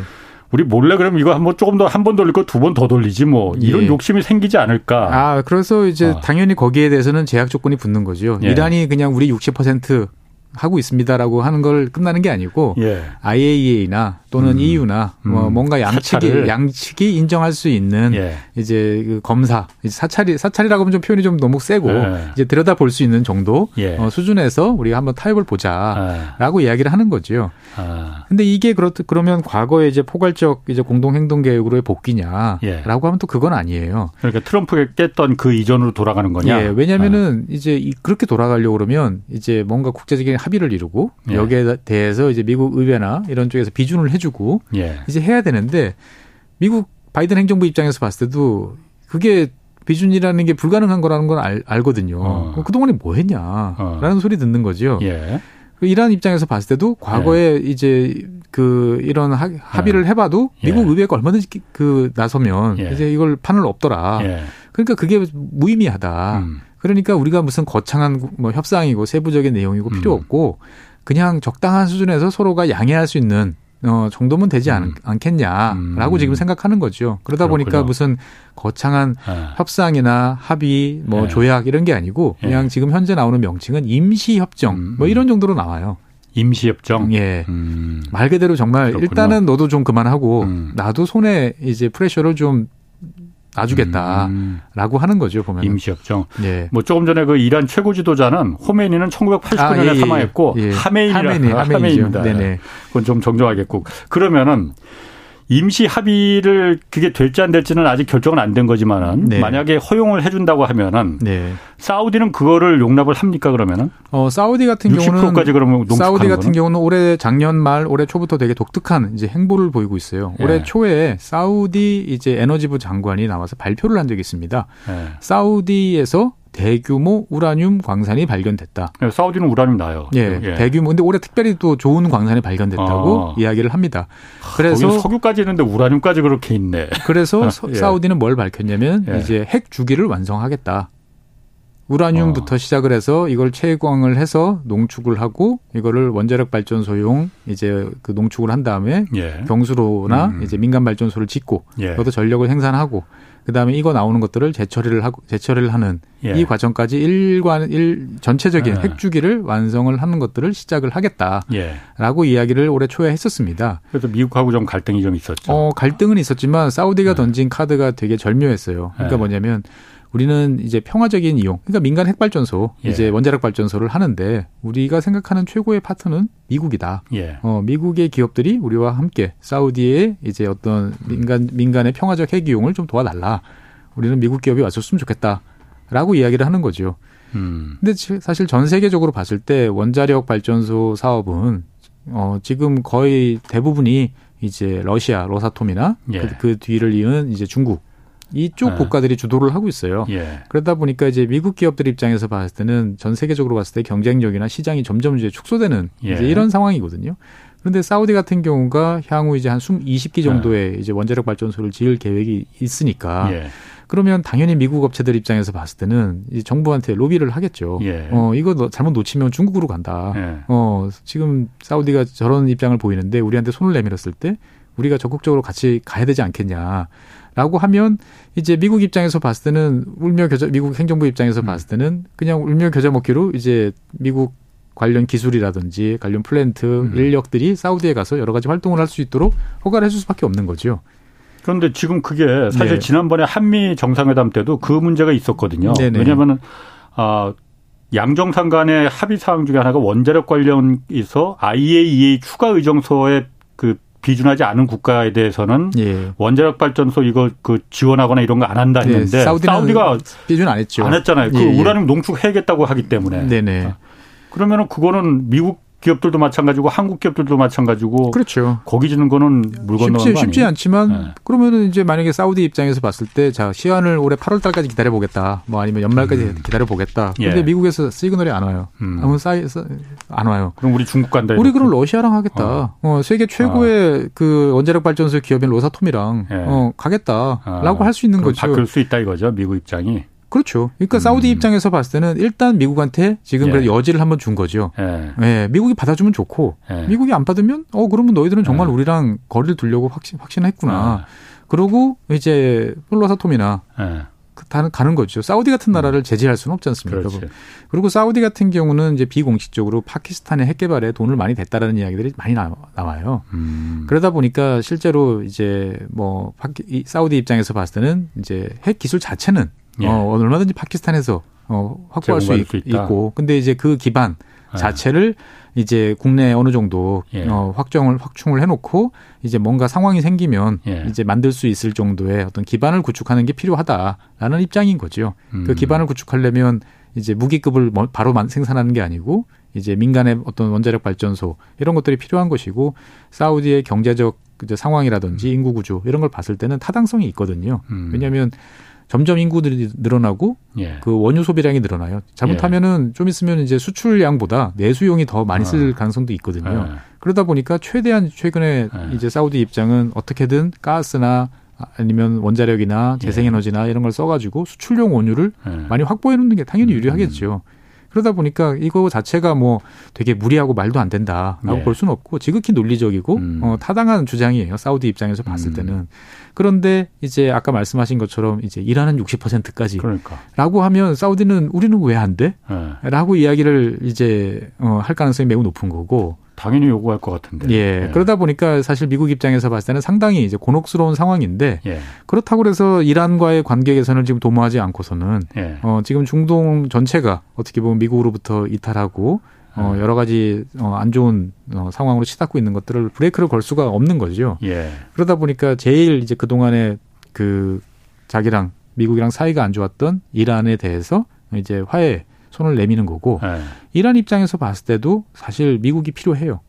우리 몰래 그럼 이거 한번 조금 더 한 번 돌릴 거 두 번 더 돌리지 뭐 이런 예. 욕심이 생기지 않을까. 아, 그래서 이제 아. 당연히 거기에 대해서는 제약 조건이 붙는 거죠. 예. 이란이 그냥 우리 60% 하고 있습니다라고 하는 걸 끝나는 게 아니고 예. IAEA나 또는 음. EU나 뭐 음. 뭔가 양측이 사찰을. 양측이 인정할 수 있는 예. 이제 그 검사 이제 사찰이 사찰이라고 하면 좀 표현이 좀 너무 세고 예. 이제 들여다 볼 수 있는 정도 예. 어, 수준에서 우리가 한번 타협을 보자라고 예. 이야기를 하는 거죠. 아. 근데 이게 그렇 그러면 과거에 이제 포괄적 이제 공동 행동 계획으로의 복귀냐라고 예. 하면 또 그건 아니에요. 그러니까 트럼프가 깼던 그 이전으로 돌아가는 거냐? 예. 왜냐면은 아. 이제 그렇게 돌아가려고 그러면 이제 뭔가 국제적인 합의를 이루고 예. 여기에 대해서 이제 미국 의회나 이런 쪽에서 비준을 해주고 예. 이제 해야 되는데 미국 바이든 행정부 입장에서 봤을 때도 그게 비준이라는 게 불가능한 거라는 걸 알, 알거든요. 어. 그동안에 뭐 했냐라는 어. 소리 듣는 거죠. 예. 그 이란 입장에서 봤을 때도 과거에 예. 이제 그 이런 하, 합의를 예. 해봐도 미국 예. 의회가 얼마든지 그 나서면 예. 이제 이걸 판을 없더라. 예. 그러니까 그게 무의미하다. 음. 그러니까 우리가 무슨 거창한 뭐 협상이고 세부적인 내용이고 필요 음. 없고 그냥 적당한 수준에서 서로가 양해할 수 있는 어, 정도면 되지 않, 음. 겠냐라고 음. 지금 생각하는 거죠. 그러다 그렇군요. 보니까 무슨 거창한 네. 협상이나 합의, 뭐 네. 조약 이런 게 아니고 예. 그냥 네. 지금 현재 나오는 명칭은 임시협정 음. 뭐 이런 정도로 나와요. 임시협정. 예. 음. 말 그대로 정말 그렇군요. 일단은 너도 좀 그만하고 음. 나도 손에 이제 프레셔를 좀 놔주겠다라고 음. 하는 거죠 보면 임시협정. 예. 뭐 조금 전에 그 이란 최고 지도자는 호메니는 1989년에 아, 예, 예, 사망했고 예. 하메인이라 하메니, 하메인입니다. 네네. 그건 좀 정정하겠고 그러면은 임시 합의를 그게 될지 안 될지는 아직 결정은 안 된 거지만은 네. 만약에 허용을 해준다고 하면은 네. 사우디는 그거를 용납을 합니까 그러면은? 어 사우디 같은 경우는 그러면 사우디 같은 거는? 경우는 올해 작년 말 올해 초부터 되게 독특한 이제 행보를 보이고 있어요. 올해 네. 초에 사우디 이제 에너지부 장관이 나와서 발표를 한 적이 있습니다. 네. 사우디에서 대규모 우라늄 광산이 발견됐다. 네, 사우디는 우라늄 나요. 예, 예. 대규모. 근데 올해 특별히 또 좋은 광산이 발견됐다고 아. 이야기를 합니다. 그래서 석유까지 있는데 우라늄까지 그렇게 있네. 그래서 예. 사우디는 뭘 밝혔냐면 예. 이제 핵 주기를 완성하겠다. 우라늄부터 어. 시작을 해서 이걸 채광을 해서 농축을 하고 이거를 원자력 발전소용 이제 그 농축을 한 다음에 예. 경수로나 음. 이제 민간 발전소를 짓고 예. 그것도 전력을 생산하고 그다음에 이거 나오는 것들을 재처리를 하고 재처리를 하는 예. 이 과정까지 일관 일 전체적인 예. 핵 주기를 완성을 하는 것들을 시작을 하겠다라고 예. 이야기를 올해 초에 했었습니다. 그래서 미국하고 좀 갈등이 좀 있었죠. 어, 갈등은 있었지만 사우디가 예. 던진 카드가 되게 절묘했어요. 그러니까 예. 뭐냐면 우리는 이제 평화적인 이용, 그러니까 민간 핵발전소, 예. 이제 원자력 발전소를 하는데 우리가 생각하는 최고의 파트는 미국이다. 예. 어, 미국의 기업들이 우리와 함께 사우디의 이제 어떤 민간 민간의 평화적 핵 이용을 좀 도와달라. 우리는 미국 기업이 왔었으면 좋겠다라고 이야기를 하는 거죠. 음. 근데 사실 전 세계적으로 봤을 때 원자력 발전소 사업은 어, 지금 거의 대부분이 이제 러시아 로사톰이나 예. 그, 그 뒤를 이은 이제 중국 이쪽 네. 국가들이 주도를 하고 있어요. 예. 그러다 보니까 이제 미국 기업들 입장에서 봤을 때는 전 세계적으로 봤을 때 경쟁력이나 시장이 점점 이제 축소되는 예. 이제 이런 상황이거든요. 그런데 사우디 같은 경우가 향후 이제 한 20기 정도의 네. 이제 원자력 발전소를 지을 계획이 있으니까 예. 그러면 당연히 미국 업체들 입장에서 봤을 때는 이 정부한테 로비를 하겠죠. 예. 어, 이거 잘못 놓치면 중국으로 간다. 예. 어, 지금 사우디가 저런 입장을 보이는데 우리한테 손을 내밀었을 때 우리가 적극적으로 같이 가야 되지 않겠냐. 라고 하면 이제 미국 입장에서 봤을 때는 울며 겨자 미국 행정부 입장에서 음. 봤을 때는 그냥 울며 겨자 먹기로 이제 미국 관련 기술이라든지 관련 플랜트 음. 인력들이 사우디에 가서 여러 가지 활동을 할 수 있도록 허가를 해줄 수밖에 없는 거죠. 그런데 지금 그게 사실 네. 지난번에 한미 정상회담 때도 그 문제가 있었거든요. 네네. 왜냐하면 아 양정상 간의 합의 사항 중에 하나가 원자력 관련해서 IAEA 추가 의정서에 그 비준하지 않은 국가에 대해서는 예. 원자력 발전소 이거 그 지원하거나 이런 거 안 한다 네, 했는데 네, 사우디가 비준 안 했죠. 안 했잖아요. 그 예, 예. 우라늄 농축 해야겠다고 하기 때문에. 네네. 그러면은 그거는 미국 기업들도 마찬가지고 한국 기업들도 마찬가지고 그렇죠. 거기 지는 거는 물 건너는 쉽지, 쉽지 않지만 네. 그러면은 이제 만약에 사우디 입장에서 봤을 때 자 시한을 올해 8월 달까지 기다려 보겠다. 뭐 아니면 연말까지 음. 기다려 보겠다. 근데 예. 미국에서 시그널이 안 와요. 음. 아무 사이 안 와요. 그럼 우리 중국 간다. 우리 그럼 러시아랑 하겠다. 어. 어 세계 최고의 어. 그 원자력 발전소 기업인 로사톰이랑 예. 어 가겠다라고 어. 할 수 있는 거죠. 바뀔 수 있다 이거죠. 미국 입장이. 그렇죠. 그러니까 음. 사우디 입장에서 봤을 때는 일단 미국한테 지금 그래도 예. 여지를 한번 준 거죠. 예. 예. 미국이 받아주면 좋고 예. 미국이 안 받으면 어 그러면 너희들은 정말 예. 우리랑 거리를 두려고 확신 확신했구나. 예. 그러고 이제 로사톰이나 그 가는 거죠. 사우디 같은 음. 나라를 제재할 수는 없지 않습니까? 그렇지. 그리고 사우디 같은 경우는 이제 비공식적으로 파키스탄의 핵 개발에 돈을 많이 댔다라는 이야기들이 많이 나와요. 음. 그러다 보니까 실제로 이제 뭐 파키, 사우디 입장에서 봤을 때는 이제 핵 기술 자체는 예. 어, 얼마든지 파키스탄에서 어, 확보할 수, 있, 수 있고, 근데 이제 그 기반 예. 자체를 이제 국내에 어느 정도 예. 어, 확정을 확충을 해놓고 이제 뭔가 상황이 생기면 예. 이제 만들 수 있을 정도의 어떤 기반을 구축하는 게 필요하다라는 입장인 거죠. 그 음. 그 기반을 구축하려면 이제 무기급을 뭐 바로 생산하는 게 아니고 이제 민간의 어떤 원자력 발전소 이런 것들이 필요한 것이고 사우디의 경제적 상황이라든지 음. 인구 구조 이런 걸 봤을 때는 타당성이 있거든요. 음. 왜냐하면 점점 인구들이 늘어나고 예. 그 원유 소비량이 늘어나요. 잘못하면은 예. 좀 있으면 이제 수출량보다 내수용이 더 많이 쓸 아. 가능성도 있거든요. 예. 그러다 보니까 최대한 최근에 예. 이제 사우디 입장은 어떻게든 가스나 아니면 원자력이나 재생에너지나 이런 걸 써가지고 수출용 원유를 예. 많이 확보해 놓는 게 당연히 음. 유리하겠죠. 음. 그러다 보니까 이거 자체가 뭐 되게 무리하고 말도 안 된다라고 네. 볼 수는 없고 지극히 논리적이고 음. 어, 타당한 주장이에요. 사우디 입장에서 봤을 음. 때는. 그런데 이제 아까 말씀하신 것처럼 이제 이란은 60%까지 그러니까. 라고 하면 사우디는 우리는 왜 안 돼? 네. 라고 이야기를 이제 어, 할 가능성이 매우 높은 거고 당연히 요구할 것 같은데. 예. 예. 그러다 보니까 사실 미국 입장에서 봤을 때는 상당히 이제 곤혹스러운 상황인데 예. 그렇다고 해서 이란과의 관계 개선을 지금 도모하지 않고서는 예. 어, 지금 중동 전체가 어떻게 보면 미국으로부터 이탈하고 어, 음. 여러 가지 어, 안 좋은 어, 상황으로 치닫고 있는 것들을 브레이크를 걸 수가 없는 거죠. 예. 그러다 보니까 제일 이제 그 동안에 그 자기랑 미국이랑 사이가 안 좋았던 이란에 대해서 이제 화해 손을 내미는 거고 네. 이란 입장에서 봤을 때도 사실 미국이 필요해요.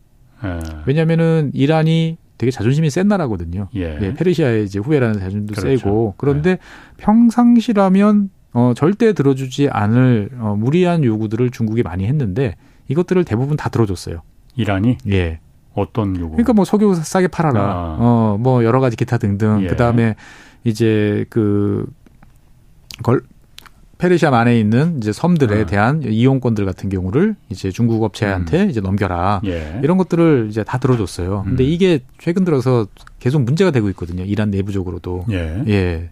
네. 왜냐하면은 이란이 되게 자존심이 센 나라거든요. 예. 예 페르시아의 이제 후예라는 자존심도 그렇죠. 세고 그런데 네. 평상시라면 어, 절대 들어주지 않을 어, 무리한 요구들을 중국이 많이 했는데 이것들을 대부분 다 들어줬어요. 이란이? 예. 어떤 요구? 그러니까 뭐 석유 싸게 팔아라. 아. 어, 뭐 여러 가지 기타 등등. 예. 그 다음에 이제 그 걸, 페르시아 안에 있는 이제 섬들에 어. 대한 이용권들 같은 경우를 이제 중국 업체한테 음. 이제 넘겨라. 예. 이런 것들을 이제 다 들어줬어요. 근데 음. 이게 최근 들어서 계속 문제가 되고 있거든요. 이란 내부적으로도. 예. 예.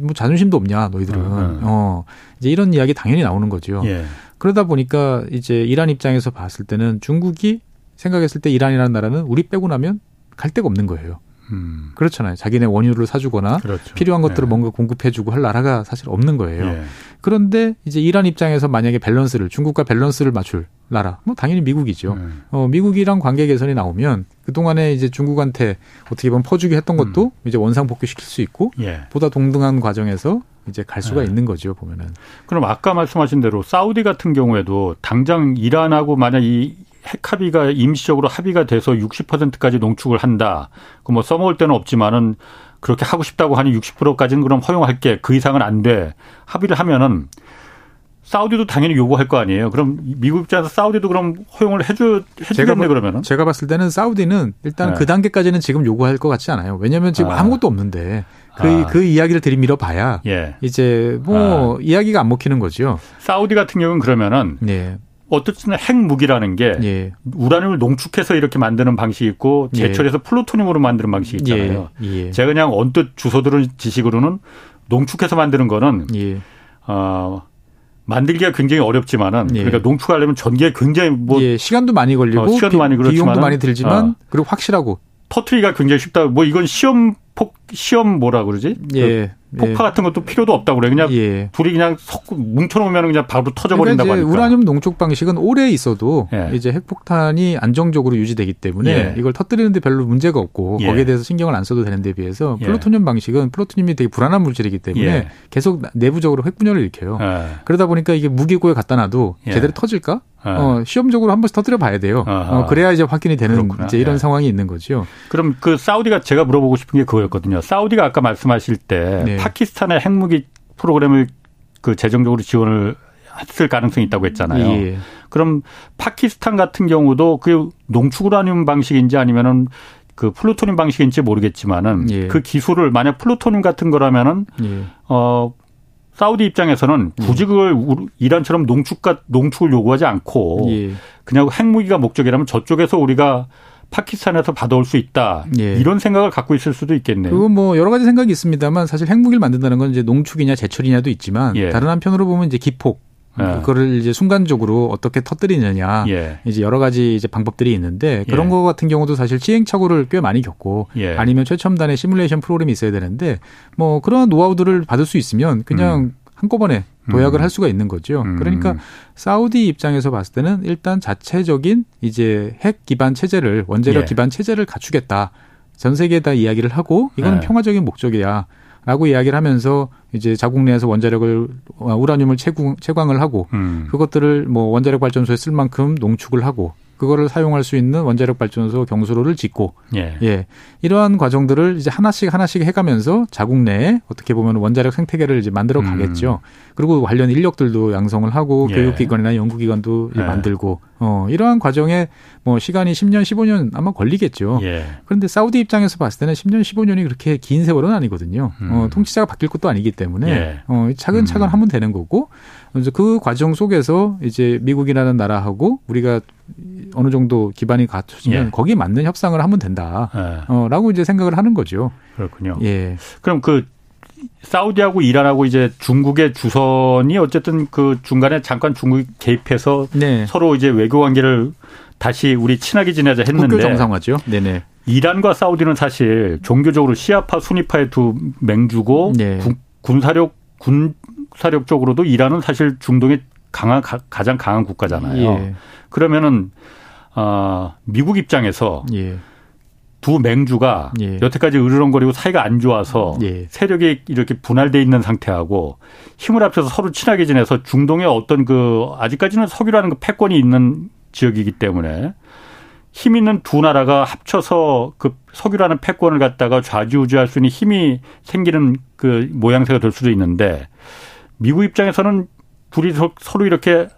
뭐 자존심도 없냐 너희들은 어, 어. 어, 이제 이런 이야기 당연히 나오는 거죠. 예. 그러다 보니까 이제 이란 입장에서 봤을 때는 중국이 생각했을 때 이란이라는 나라는 우리 빼고 나면 갈 데가 없는 거예요. 음. 그렇잖아요. 자기네 원유를 사주거나 그렇죠. 필요한 것들을 네. 뭔가 공급해주고 할 나라가 사실 없는 거예요. 네. 그런데 이제 이란 입장에서 만약에 밸런스를 중국과 밸런스를 맞출 나라, 뭐 당연히 미국이죠. 네. 어, 미국이랑 관계 개선이 나오면 그 동안에 이제 중국한테 어떻게 보면 퍼주기 했던 것도 음. 이제 원상 복귀시킬 수 있고 예. 보다 동등한 과정에서 이제 갈 수가 네. 있는 거죠 보면은. 그럼 아까 말씀하신 대로 사우디 같은 경우에도 당장 이란하고 만약 이 핵합의가 임시적으로 합의가 돼서 60%까지 농축을 한다. 그 뭐 써먹을 때는 없지만은 그렇게 하고 싶다고 하니 60%까지는 그럼 허용할게. 그 이상은 안 돼. 합의를 하면은 사우디도 당연히 요구할 거 아니에요. 그럼 미국 입장에서 사우디도 그럼 허용을 해주 해주겠네 그러면은. 제가 봤을 때는 사우디는 일단 네. 그 단계까지는 지금 요구할 것 같지 않아요. 왜냐하면 지금 아. 무것도 없는데 그, 아. 그 이야기를 들이밀어 봐야 예. 이제 뭐 아. 이야기가 안 먹히는 거죠. 사우디 같은 경우는 그러면은 예. 어떻든 핵무기라는 게 예. 우라늄을 농축해서 이렇게 만드는 방식이 있고 예. 제철해서 예. 플루토늄으로 만드는 방식이 있잖아요. 예. 예. 제가 그냥 언뜻 주소 들은 지식으로는 농축해서 만드는 거는 예. 어 만들기가 굉장히 어렵지만은 그러니까 농축하려면 전기에 굉장히 뭐 시간도 많이 걸리고 어, 시간도 많이 그렇지만 비용도 많이 들지만 어. 그리고 확실하고 터트리기가 굉장히 쉽다. 뭐 이건 시험 폭 시험 뭐라 그러지? 예. 폭파 예. 같은 것도 필요도 없다고 그래. 그냥 예. 불이 그냥 섞고 뭉쳐놓으면 그냥 바로 터져버린다고 그러니까 하니까. 우라늄 농축 방식은 오래 있어도 예. 이제 핵폭탄이 안정적으로 유지되기 때문에 예. 이걸 터뜨리는데 별로 문제가 없고 예. 거기에 대해서 신경을 안 써도 되는 데 비해서 예. 플루토늄 방식은 플루토늄이 되게 불안한 물질이기 때문에 계속 내부적으로 핵분열을 일으켜요. 그러다 보니까 이게 무기고에 갖다 놔도 제대로 터질까? 어, 시험적으로 한 번씩 터뜨려 봐야 돼요. 어, 그래야 이제 확인이 되는 그렇구나. 이제 이런 상황이 있는 거죠. 그럼 그 사우디가 제가 물어보고 싶은 게 그거 였거든요. 사우디가 아까 말씀하실 때 네. 파키스탄의 핵무기 프로그램을 그 재정적으로 지원을 했을 가능성이 있다고 했잖아요. 예. 그럼 파키스탄 같은 경우도 그 농축우라늄 방식인지 아니면은 그 플루토늄 방식인지 모르겠지만은 예. 그 기술을 만약 플루토늄 같은 거라면은 예. 어 사우디 입장에서는 굳이 그걸 이란처럼 농축과 농축을 요구하지 않고 예. 그냥 핵무기가 목적이라면 저쪽에서 우리가 파키스탄에서 받아올 수 있다. 예. 이런 생각을 갖고 있을 수도 있겠네요. 그거 뭐 여러 가지 생각이 있습니다만 사실 핵무기를 만든다는 건 이제 농축이냐 제철이냐도 있지만 예. 다른 한편으로 보면 이제 기폭 예. 그거를 이제 순간적으로 어떻게 터뜨리느냐 예. 이제 여러 가지 이제 방법들이 있는데 그런 예. 거 같은 경우도 사실 시행착오를 꽤 많이 겪고 예. 아니면 최첨단의 시뮬레이션 프로그램이 있어야 되는데 뭐 그런 노하우들을 받을 수 있으면 그냥 음. 한꺼번에 도약을 음. 할 수가 있는 거죠. 음. 그러니까 사우디 입장에서 봤을 때는 일단 자체적인 이제 핵 기반 체제를 원자력 예. 기반 체제를 갖추겠다. 전 세계에 다 이야기를 하고 이거는 네. 평화적인 목적이야. 라고 이야기를 하면서 이제 자국 내에서 원자력을 우라늄을 채광, 채광을 하고 음. 그것들을 뭐 원자력 발전소에 쓸 만큼 농축을 하고 그거를 사용할 수 있는 원자력 발전소 경수로를 짓고 예. 예. 이러한 과정들을 이제 하나씩 하나씩 해가면서 자국 내에 어떻게 보면 원자력 생태계를 이제 만들어 음. 가겠죠. 음. 그리고 관련 인력들도 양성을 하고 예. 교육기관이나 연구기관도 예. 만들고 어 이러한 과정에 뭐 시간이 10년, 15년 아마 걸리겠죠. 예. 그런데 사우디 입장에서 봤을 때는 10년, 15년이 그렇게 긴 세월은 아니거든요. 음. 어, 통치자가 바뀔 것도 아니기 때문에 예. 어, 차근차근 음. 하면 되는 거고 이제 그 과정 속에서 이제 미국이라는 나라하고 우리가 어느 정도 기반이 갖춰지면 예. 거기에 맞는 협상을 하면 된다. 예. 어, 라고 이제 생각을 하는 거죠. 그렇군요. 예. 그럼 그 사우디하고 이란하고 이제 중국의 주선이 어쨌든 그 중간에 잠깐 중국이 개입해서 네. 서로 이제 외교 관계를 다시 우리 친하게 지내자 했는데 정상화죠. 네네. 이란과 사우디는 사실 종교적으로 시아파 순위파의 두 맹주고 네. 군, 군사력 군 사력 적으로도 이란은 사실 중동의 강한 가장 강한 국가잖아요. 예. 그러면은 어, 미국 입장에서 예. 두 맹주가 예. 여태까지 으르렁거리고 사이가 안 좋아서 예. 세력이 이렇게 분할돼 있는 상태하고 힘을 합쳐서 서로 친하게 지내서 중동의 어떤 그 아직까지는 석유라는 그 패권이 있는 지역이기 때문에 힘 있는 두 나라가 합쳐서 그 석유라는 패권을 갖다가 좌지우지할 수 있는 힘이 생기는 그 모양새가 될 수도 있는데 미국 입장에서는 둘이 서로 이렇게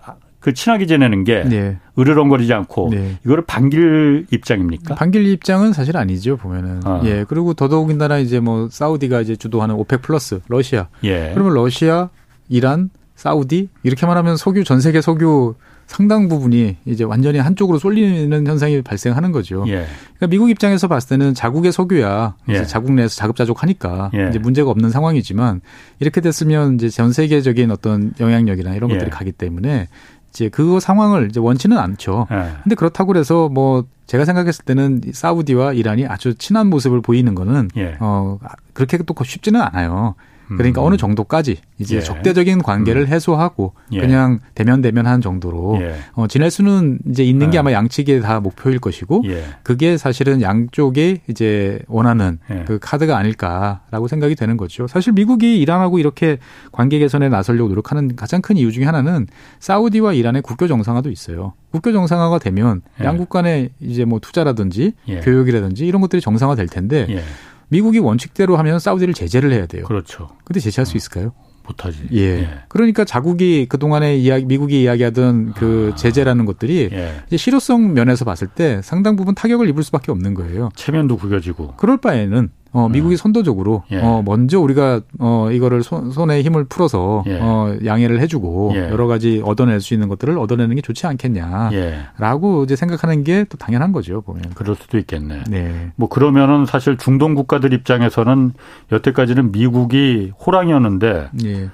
그 친하게 지내는 게 네. 으르렁거리지 않고 네. 이거를 반길 입장입니까? 반길 입장은 사실 아니죠 보면은 어. 예 그리고 더더욱이나 이제 뭐 사우디가 이제 주도하는 오펙 플러스 러시아 예. 그러면 러시아 이란 사우디 이렇게만 하면 석유 전 세계 석유 상당 부분이 이제 완전히 한쪽으로 쏠리는 현상이 발생하는 거죠. 예. 그러니까 미국 입장에서 봤을 때는 자국의 석유야 예. 자국 내에서 자급자족하니까 예. 이제 문제가 없는 상황이지만 이렇게 됐으면 이제 전 세계적인 어떤 영향력이나 이런 것들이 예. 가기 때문에 이제 그 상황을 이제 원치는 않죠. 예. 근데 그렇다고 그래서 뭐 제가 생각했을 때는 사우디와 이란이 아주 친한 모습을 보이는 거는 예. 어 그렇게 또 쉽지는 않아요. 그러니까 음. 어느 정도까지 이제 예. 적대적인 관계를 음. 해소하고 예. 그냥 대면 대면한 정도로 예. 어, 지낼 수는 이제 있는 게 예. 아마 양측의 다 목표일 것이고 예. 그게 사실은 양쪽에 이제 원하는 예. 그 카드가 아닐까라고 생각이 되는 거죠. 사실 미국이 이란하고 이렇게 관계 개선에 나서려고 노력하는 가장 큰 이유 중에 하나는 사우디와 이란의 국교 정상화도 있어요. 국교 정상화가 되면 양국 간에 이제 뭐 투자라든지 교육이라든지 이런 것들이 정상화될 텐데 미국이 원칙대로 하면 사우디를 제재를 해야 돼요. 그렇죠. 근데 제재할 수 어, 있을까요? 못하지. 예. 예. 그러니까 자국이 그동안에 이야기, 미국이 이야기하던 그 아. 제재라는 것들이 예. 이제 실효성 면에서 봤을 때 상당 부분 타격을 입을 수밖에 없는 거예요. 체면도 구겨지고. 그럴 바에는 어, 미국이 음. 선도적으로 예. 어, 먼저 우리가 어, 이거를 손, 손에 힘을 풀어서 예. 어, 양해를 해주고 예. 여러 가지 얻어낼 수 있는 것들을 얻어내는 게 좋지 않겠냐라고 예. 이제 생각하는 게 또 당연한 거죠 보면. 그럴 수도 있겠네. 네. 뭐 그러면은 사실 중동 국가들 입장에서는 여태까지는 미국이 호랑이였는데. 예.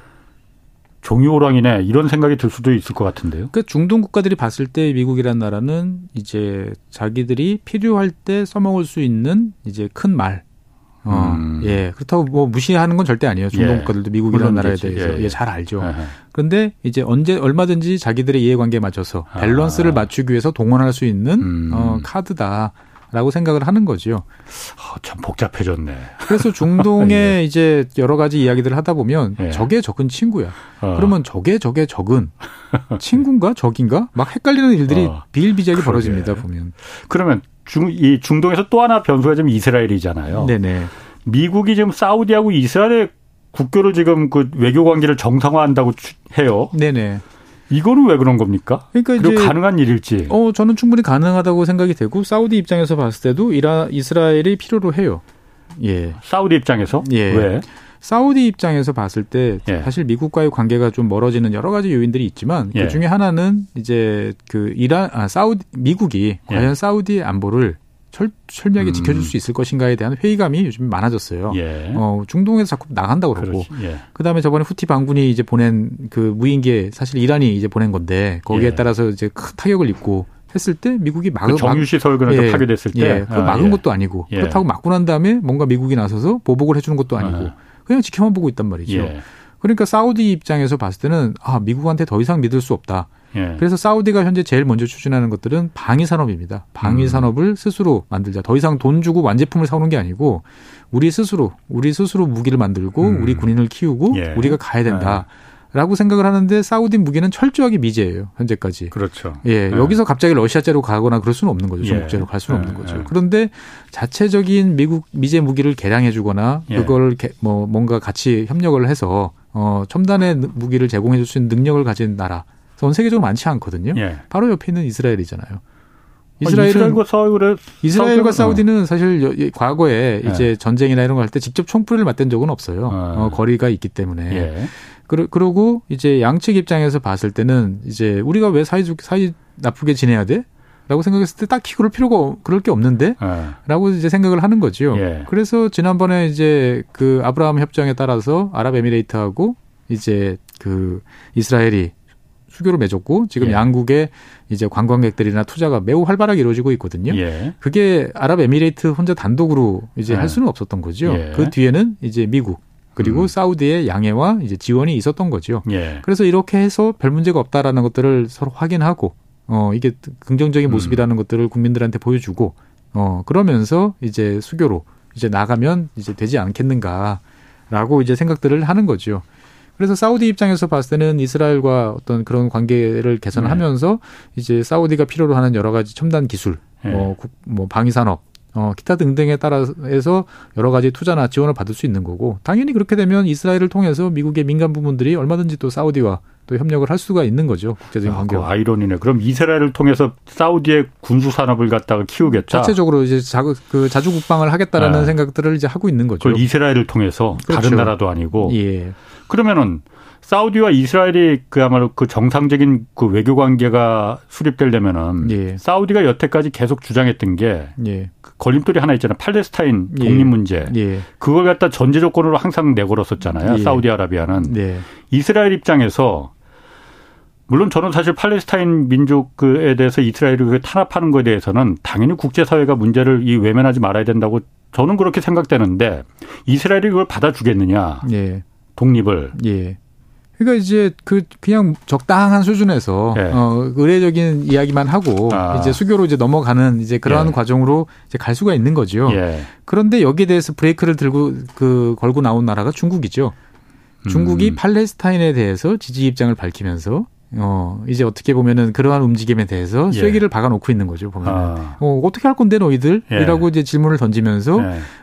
종이 호랑이네 이런 생각이 들 수도 있을 것 같은데요. 그 중동 국가들이 봤을 때 미국이란 나라는 이제 자기들이 필요할 때 써먹을 수 있는 이제 큰 말, 어, 음. 예. 그렇다고 뭐 무시하는 건 절대 아니에요. 중동 예. 국가들도 미국이라는 나라에 대해서 예, 예. 잘 알죠. 예. 그런데 이제 언제 얼마든지 자기들의 이해관계에 맞춰서 아. 밸런스를 아. 맞추기 위해서 동원할 수 있는 음. 어, 카드다. 라고 생각을 하는 거죠. 어, 참 복잡해졌네. 그래서 중동에 예. 이제 여러 가지 이야기들을 하다 보면 예. 적의 적은 친구야. 어. 그러면 적의 적의 적은 친구인가 적인가? 막 헷갈리는 일들이 어. 비일비재하게 벌어집니다. 보면. 그러면 중, 이 중동에서 또 하나 변수가 좀 이스라엘이잖아요. 네네. 미국이 지금 사우디하고 이스라엘의 국교를 지금 그 외교 관계를 정상화한다고 해요. 네네. 이거는 왜 그런 겁니까? 그러니까 이제 가능한 일일지. 어, 저는 충분히 가능하다고 생각이 되고 사우디 입장에서 봤을 때도 이라 이스라엘이 필요로 해요. 예. 사우디 입장에서 예. 왜? 사우디 입장에서 봤을 때 예. 사실 미국과의 관계가 좀 멀어지는 여러 가지 요인들이 있지만 그 예. 중에 하나는 이제 그 이란 아 사우디 미국이 예. 과연 사우디의 안보를 철, 철저하게 음. 지켜줄 수 있을 것인가에 대한 회의감이 요즘 많아졌어요. 예. 어, 중동에서 자꾸 나간다고 그러고. 예. 그 다음에 저번에 후티 반군이 이제 보낸 그 무인기에 사실 이란이 이제 보낸 건데 거기에 예. 따라서 이제 큰 타격을 입고 했을 때 미국이 막은 그 정유시설 그러니까 예, 파괴됐을 때 예, 그 아, 막은 예. 것도 아니고 예. 그렇다고 막고 난 다음에 뭔가 미국이 나서서 보복을 해주는 것도 아니고 아. 그냥 지켜만 보고 있단 말이죠. 예. 그러니까 사우디 입장에서 봤을 때는 아 미국한테 더 이상 믿을 수 없다. 예. 그래서 사우디가 현재 제일 먼저 추진하는 것들은 방위 산업입니다. 방위 음. 산업을 스스로 만들자. 더 이상 돈 주고 완제품을 사오는 게 아니고 우리 스스로 우리 스스로 무기를 만들고 음. 우리 군인을 키우고 예. 우리가 가야 된다. 예. 라고 생각을 하는데 사우디 무기는 철저하게 미제예요. 현재까지. 그렇죠. 예. 네. 여기서 갑자기 러시아제로 가거나 그럴 수는 없는 거죠. 중국제로 예. 갈 수는 예. 없는 거죠. 예. 그런데 자체적인 미국 미제 무기를 개량해 주거나 예. 그걸 뭐 뭔가 같이 협력을 해서 어 첨단의 무기를 제공해 줄 수 있는 능력을 가진 나라 전 세계적으로 많지 않거든요. 예. 바로 옆에 있는 이스라엘이잖아요. 이스라엘은 이스라엘과 사우디 이스라엘과 사우디는 사실 과거에 예. 이제 전쟁이나 이런 거 할 때 직접 총불을 맞댄 적은 없어요. 아. 어, 거리가 있기 때문에. 예. 그러, 그러고 이제 양측 입장에서 봤을 때는 이제 우리가 왜 사이 사이 나쁘게 지내야 돼? 라고 생각했을 때 딱히 그럴 필요가 그럴 게 없는데 예. 라고 이제 생각을 하는 거죠. 예. 그래서 지난번에 이제 그 아브라함 협정에 따라서 아랍에미레이트하고 이제 그 이스라엘이 수교를 맺었고 지금 예. 양국의 이제 관광객들이나 투자가 매우 활발하게 이루어지고 있거든요. 예. 그게 아랍에미레이트 혼자 단독으로 이제 예. 할 수는 없었던 거죠. 예. 그 뒤에는 이제 미국 그리고 음. 사우디의 양해와 이제 지원이 있었던 거죠. 예. 그래서 이렇게 해서 별 문제가 없다라는 것들을 서로 확인하고 어 이게 긍정적인 음. 모습이라는 음. 것들을 국민들한테 보여주고 어 그러면서 이제 수교로 이제 나가면 이제 되지 않겠는가라고 이제 생각들을 하는 거죠. 그래서 사우디 입장에서 봤을 때는 이스라엘과 어떤 그런 관계를 개선하면서 네. 이제 사우디가 필요로 하는 여러 가지 첨단 기술, 네. 뭐, 뭐 방위 산업, 어, 기타 등등에 따라서 여러 가지 투자나 지원을 받을 수 있는 거고 당연히 그렇게 되면 이스라엘을 통해서 미국의 민간 부문들이 얼마든지 또 사우디와 또 협력을 할 수가 있는 거죠 국제적인 관계. 아, 아이러니네. 그럼 이스라엘을 통해서 사우디의 군수 산업을 갖다가 키우겠다. 자체적으로 이제 자, 그 자주 국방을 하겠다라는 네. 생각들을 이제 하고 있는 거죠. 그걸 이스라엘을 통해서 그렇죠. 다른 나라도 아니고. 예. 그러면은 사우디와 이스라엘이 그야말로 그 정상적인 그 외교 관계가 수립되려면은 예. 사우디가 여태까지 계속 주장했던 게 예. 그 걸림돌이 하나 있잖아요. 팔레스타인 예. 독립 문제. 예. 그걸 갖다 전제 조건으로 항상 내걸었었잖아요. 예. 사우디아라비아는 예. 이스라엘 입장에서 물론 저는 사실 팔레스타인 민족에 대해서 이스라엘이 그 탄압하는 것에 대해서는 당연히 국제사회가 문제를 이 외면하지 말아야 된다고 저는 그렇게 생각되는데 이스라엘이 그걸 받아주겠느냐. 독립을. 예. 그러니까 이제 그 그냥 적당한 수준에서 예. 어 의례적인 이야기만 하고 아. 이제 수교로 이제 넘어가는 이제 그러한 예. 과정으로 이제 갈 수가 있는 거죠. 예. 그런데 여기에 대해서 브레이크를 들고 그 걸고 나온 나라가 중국이죠. 중국이 음. 팔레스타인에 대해서 지지 입장을 밝히면서 어, 이제 어떻게 보면은 그러한 움직임에 대해서 예. 쐐기를 박아놓고 있는 거죠, 보면. 아. 어, 어떻게 할 건데, 너희들? 예. 이라고 이제 질문을 던지면서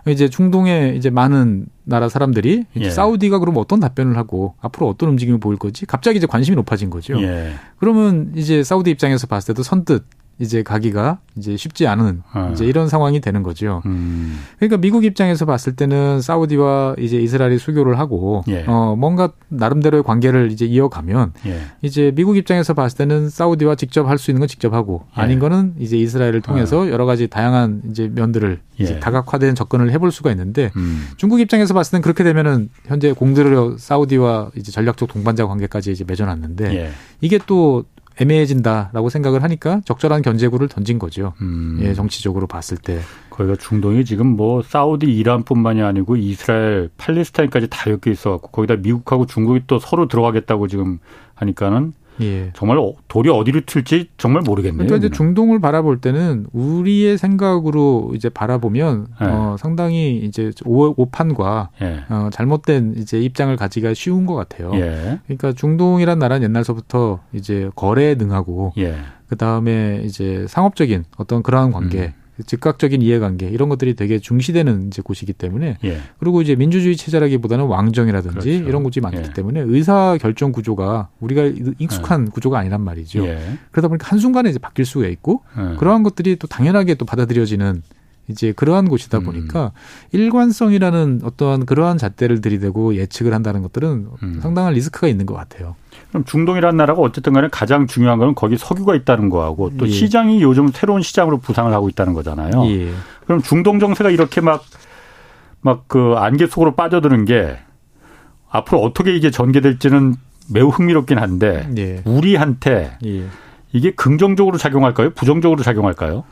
예. 이제 중동에 이제 많은 나라 사람들이 이제 예. 사우디가 그럼 어떤 답변을 하고 앞으로 어떤 움직임을 보일 거지? 갑자기 이제 관심이 높아진 거죠. 예. 그러면 이제 사우디 입장에서 봤을 때도 선뜻 이제 가기가 이제 쉽지 않은 어. 이제 이런 상황이 되는 거죠. 음. 그러니까 미국 입장에서 봤을 때는 사우디와 이제 이스라엘이 수교를 하고 예. 어 뭔가 나름대로의 관계를 이제 이어가면 예. 이제 미국 입장에서 봤을 때는 사우디와 직접 할 수 있는 건 직접 하고 예. 아닌 거는 이제 이스라엘을 통해서 어. 여러 가지 다양한 이제 면들을 이제 예. 다각화된 접근을 해볼 수가 있는데 음. 중국 입장에서 봤을 때는 그렇게 되면은 현재 공들여 사우디와 이제 전략적 동반자 관계까지 이제 맺어놨는데 예. 이게 또 애매해진다라고 생각을 하니까 적절한 견제구를 던진 거죠. 음. 예, 정치적으로 봤을 때. 거기가 중동이 지금 뭐 사우디 이란뿐만이 아니고 이스라엘, 팔레스타인까지 다 엮여 있어 갖고 거기다 미국하고 중국이 또 서로 들어가겠다고 지금 하니까는 예. 정말 어, 돌이 어디로 튈지 정말 모르겠네요. 그러니까 이제 중동을 바라볼 때는 우리의 생각으로 이제 바라보면 예. 어, 상당히 이제 오, 판과 예. 어, 잘못된 이제 입장을 가지기가 쉬운 것 같아요. 예. 그러니까 중동이란 나라는 옛날서부터 이제 거래에 능하고 예. 그 다음에 이제 상업적인 어떤 그러한 관계 음. 즉각적인 이해관계 이런 것들이 되게 중시되는 이제 곳이기 때문에 예. 그리고 이제 민주주의 체제라기보다는 왕정이라든지 그렇죠. 이런 곳이 많기 예. 때문에 의사 결정 구조가 우리가 익숙한 예. 구조가 아니란 말이죠. 예. 그러다 보니까 한 순간에 이제 바뀔 수가 있고 예. 그러한 것들이 또 당연하게 또 받아들여지는 이제 그러한 곳이다 음. 보니까 일관성이라는 어떠한 그러한 잣대를 들이대고 예측을 한다는 것들은 음. 상당한 리스크가 있는 것 같아요. 그럼 중동이라는 나라가 어쨌든 간에 가장 중요한 거는 거기 석유가 있다는 거하고 또 예. 시장이 요즘 새로운 시장으로 부상을 하고 있다는 거잖아요. 예. 그럼 중동 정세가 이렇게 막 막 그 안개 속으로 빠져드는 게 앞으로 어떻게 이게 전개될지는 매우 흥미롭긴 한데 예. 우리한테 예. 이게 긍정적으로 작용할까요? 부정적으로 작용할까요?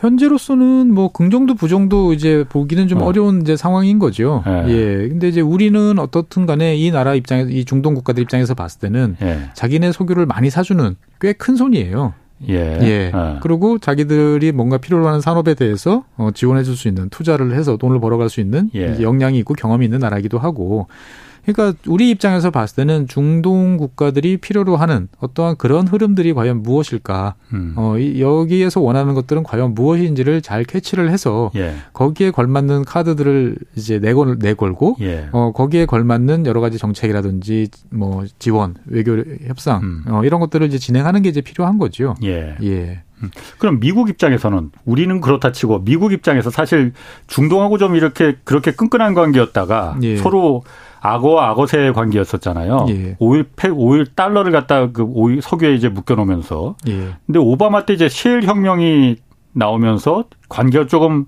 현재로서는 뭐 긍정도 부정도 이제 보기는 좀 어. 려운 이제 상황인 거죠. 예. 예. 근데 이제 우리는 어떻든 간에 이 나라 입장에서 이 중동 국가들 입장에서 봤을 때는 예. 자기네 석유를 많이 사주는 꽤 큰 손이에요. 예. 예. 어. 그리고 자기들이 뭔가 필요로 하는 산업에 대해서 어, 지원해 줄 수 있는 투자를 해서 돈을 벌어갈 수 있는 예. 역량이 있고 경험이 있는 나라이기도 하고 그러니까 우리 입장에서 봤을 때는 중동 국가들이 필요로 하는 어떠한 그런 흐름들이 과연 무엇일까? 음. 어, 여기에서 원하는 것들은 과연 무엇인지를 잘 캐치를 해서 예. 거기에 걸맞는 카드들을 이제 내걸 내걸고 예. 어, 거기에 걸맞는 여러 가지 정책이라든지 뭐 지원, 외교 협상 음. 어, 이런 것들을 이제 진행하는 게 이제 필요한 거죠. 예. 예. 음. 그럼 미국 입장에서는 우리는 그렇다 치고 미국 입장에서 사실 중동하고 좀 이렇게 그렇게 끈끈한 관계였다가 예. 서로 악어와 악어새의 관계였었잖아요. 예. 오일 패 오일 달러를 갖다 그 오일 석유에 이제 묶여 놓으면서. 예. 근데 오바마 때 이제 셰일 혁명이 나오면서 관계가 조금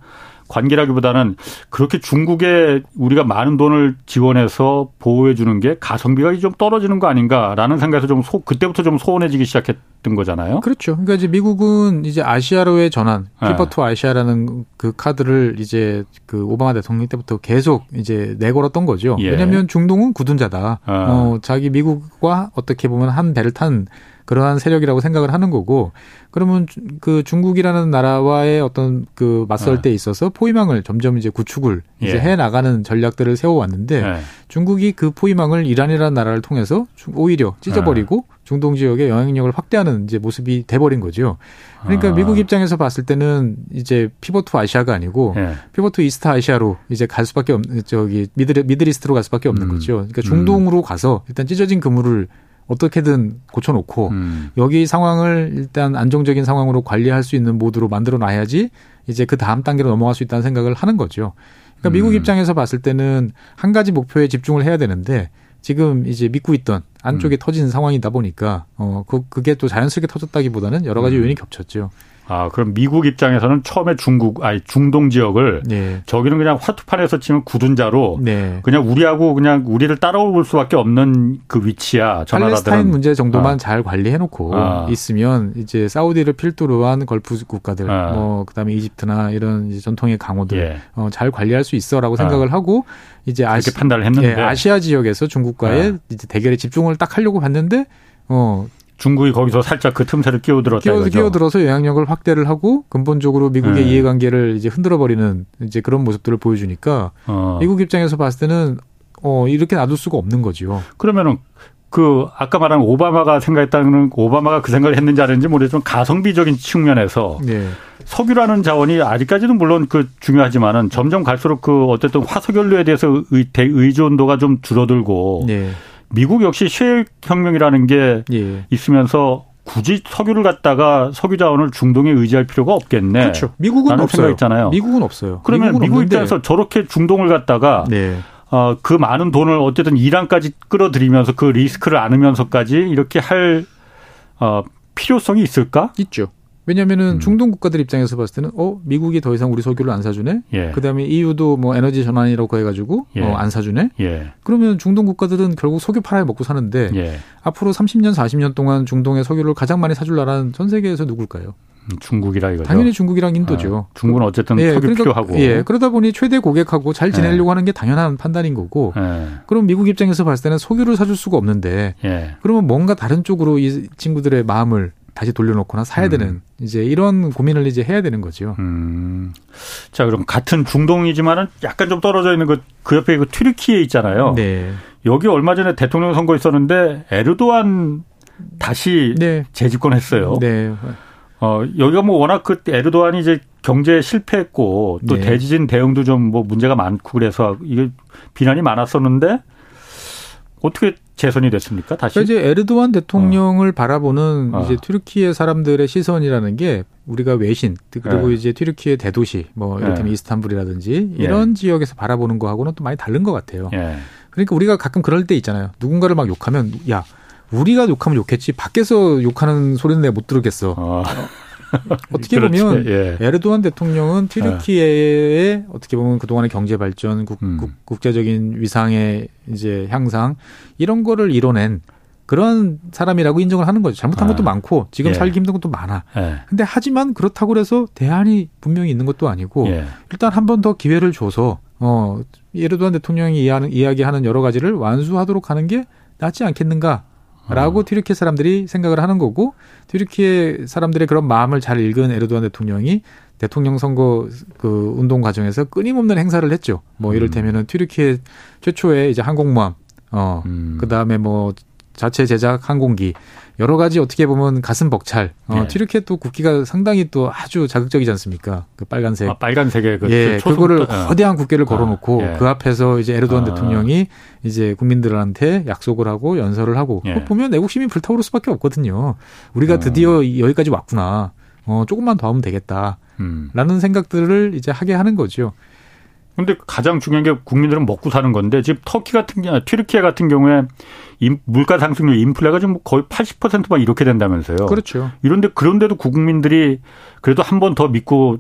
관계라기보다는 그렇게 중국에 우리가 많은 돈을 지원해서 보호해 주는 게 가성비가 좀 떨어지는 거 아닌가라는 생각에서 좀 소, 그때부터 좀 소원해지기 시작했던 거잖아요. 그렇죠. 그러니까 이제 미국은 이제 아시아로의 전환, pivot to 네. Asia라는 그 카드를 이제 그 오바마 대통령 때부터 계속 이제 내걸었던 거죠. 예. 왜냐하면 중동은 굳은 자다. 어. 어, 자기 미국과 어떻게 보면 한 배를 탄 그러한 세력이라고 생각을 하는 거고 그러면 그 중국이라는 나라와의 어떤 그 맞설 네. 때 있어서 포위망을 점점 이제 구축을 이제 예. 해 나가는 전략들을 세워 왔는데 네. 중국이 그 포위망을 이란이라는 나라를 통해서 오히려 찢어버리고 네. 중동 지역의 영향력을 확대하는 이제 모습이 돼버린 거죠. 그러니까 아. 미국 입장에서 봤을 때는 이제 pivot to Asia가 아니고 예. pivot to East Asia로 이제 갈 수밖에 없는 저기 Middle Middle East로 갈 수밖에 없는 음. 거죠. 그러니까 중동으로 음. 가서 일단 찢어진 그물을 어떻게든 고쳐놓고 음. 여기 상황을 일단 안정적인 상황으로 관리할 수 있는 모드로 만들어 놔야지 이제 그 다음 단계로 넘어갈 수 있다는 생각을 하는 거죠. 그러니까 음. 미국 입장에서 봤을 때는 한 가지 목표에 집중을 해야 되는데 지금 이제 믿고 있던 안쪽에 음. 터진 상황이다 보니까 어 그, 그게 또 자연스럽게 터졌다기보다는 여러 가지 음. 요인이 겹쳤죠. 아, 그럼 미국 입장에서는 처음에 중국, 아니 중동 지역을 네. 저기는 그냥 화투판에서 치면 굳은 자로 네. 그냥 우리하고 그냥 우리를 따라올 수밖에 없는 그 위치야. 저 팔레스타인 문제 정도만 아. 잘 관리해놓고 아. 있으면 이제 사우디를 필두로 한 걸프 국가들, 아. 뭐 그 다음에 이집트나 이런 전통의 강호들 예. 어, 잘 관리할 수 있어라고 생각을 아. 하고 이제 아시, 판단을 했는데 예, 아시아 지역에서 중국과의 아. 이제 대결에 집중을 딱 하려고 봤는데 어 중국이 거기서 살짝 그 틈새를 끼어들었다 끼어, 끼어들어서 영향력을 확대를 하고 근본적으로 미국의 네. 이해관계를 이제 흔들어 버리는 이제 그런 모습들을 보여주니까 어. 미국 입장에서 봤을 때는 어 이렇게 놔둘 수가 없는 거지요. 그러면은 그 아까 말한 오바마가 생각했다는 오바마가 그 생각을 했는지 아닌지 모르겠지만 가성비적인 측면에서 네. 석유라는 자원이 아직까지는 물론 그 중요하지만은 점점 갈수록 그 어쨌든 화석연료에 대해서 의, 의존도가 좀 줄어들고 네. 미국 역시 셰일 혁명이라는 게 예. 있으면서 굳이 석유를 갖다가 석유 자원을 중동에 의지할 필요가 없겠네. 그렇죠. 미국은 없어요. 있잖아요. 미국은 없어요. 그러면 미국은 미국 없는데. 입장에서 저렇게 중동을 갖다가 네. 어, 그 많은 돈을 어쨌든 이란까지 끌어들이면서 그 리스크를 안으면서까지 이렇게 할 어, 필요성이 있을까? 있죠. 왜냐면은 음. 중동 국가들 입장에서 봤을 때는 어 미국이 더 이상 우리 석유를 안 사주네. 예. 그다음에 EU도 뭐 에너지 전환이라고 해가지고 예. 어, 안 사주네. 예. 그러면 중동 국가들은 결국 석유 팔아야 먹고 사는데 예. 앞으로 30년 40년 동안 중동의 석유를 가장 많이 사줄 나라는 전 세계에서 누굴까요? 음, 중국이라 이거죠. 당연히 중국이랑 인도죠. 아, 중국은 어쨌든 예, 석유 그러니까, 필요하고. 예, 그러다 보니 최대 고객하고 잘 지내려고 예. 하는 게 당연한 판단인 거고. 예. 그럼 미국 입장에서 봤을 때는 석유를 사줄 수가 없는데. 예. 그러면 뭔가 다른 쪽으로 이 친구들의 마음을 다시 돌려놓거나 사야 음. 되는 이제 이런 고민을 이제 해야 되는 거죠. 음. 자, 그럼 같은 중동이지만은 약간 좀 떨어져 있는 그, 그 옆에 그 튀르키예 있잖아요. 네. 여기 얼마 전에 대통령 선거 있었는데 에르도안 다시 네. 재집권했어요. 네. 어, 여기가 뭐 워낙 그 에르도안이 이제 경제 실패했고 또 네. 대지진 대응도 좀 뭐 문제가 많고 그래서 이게 비난이 많았었는데 어떻게 재선이 됐습니까? 다시? 그러니까 이제 에르도안 대통령을 어. 바라보는 어. 이제 튀르키예 사람들의 시선이라는 게 우리가 외신 그리고 예. 이제 튀르키의 대도시 뭐 이를테면 예. 이스탄불이라든지 이런 예. 지역에서 바라보는 거하고는 또 많이 다른 것 같아요. 예. 그러니까 우리가 가끔 그럴 때 있잖아요. 누군가를 막 욕하면 야 우리가 욕하면 욕했지 밖에서 욕하는 소리는 내가 못 들었겠어. 어. 어떻게 보면 예. 에르도안 대통령은 튀르키예의 어. 어떻게 보면 그동안의 경제 발전, 국, 음. 국제적인 위상의 이제 향상 이런 거를 이뤄낸 그런 사람이라고 인정을 하는 거죠. 잘못한 것도 아. 많고 지금 예. 살기 힘든 것도 많아. 예. 근데 하지만 그렇다고 해서 대안이 분명히 있는 것도 아니고 예. 일단 한 번 더 기회를 줘서 어 예르도안 대통령이 이야기하는 여러 가지를 완수하도록 하는 게 낫지 않겠는가? 라고 어. 튀르키 사람들이 생각을 하는 거고 튀르키의 사람들의 그런 마음을 잘 읽은 에르도안 대통령이 대통령 선거 그 운동 과정에서 끊임없는 행사를 했죠. 뭐 음. 이를테면은 튀르키의 최초의 이제 항공모함 어 음. 그다음에 뭐 자체 제작 항공기 여러 가지 어떻게 보면 가슴 벅찰. 어, 네. 튀르키예 또 국기가 상당히 또 아주 자극적이지 않습니까? 그 빨간색. 아, 빨간색의 그 예, 그 그거를 어. 거대한 국기를 걸어놓고 아, 예. 그 앞에서 이제 에르도안 아. 대통령이 이제 국민들한테 약속을 하고 연설을 하고 예. 보면 시민 불타오를 수밖에 없거든요. 우리가 어. 드디어 여기까지 왔구나. 어, 조금만 더 하면 되겠다. 음. 라는 생각들을 이제 하게 하는 거죠. 근데 가장 중요한 게 국민들은 먹고 사는 건데 지금 터키 같은 게 튀르키예 같은 경우에 물가 상승률 인플레가 지금 거의 80%막 이렇게 된다면서요. 그렇죠. 이런데 그런데도 국민들이 그래도 한 번 더 믿고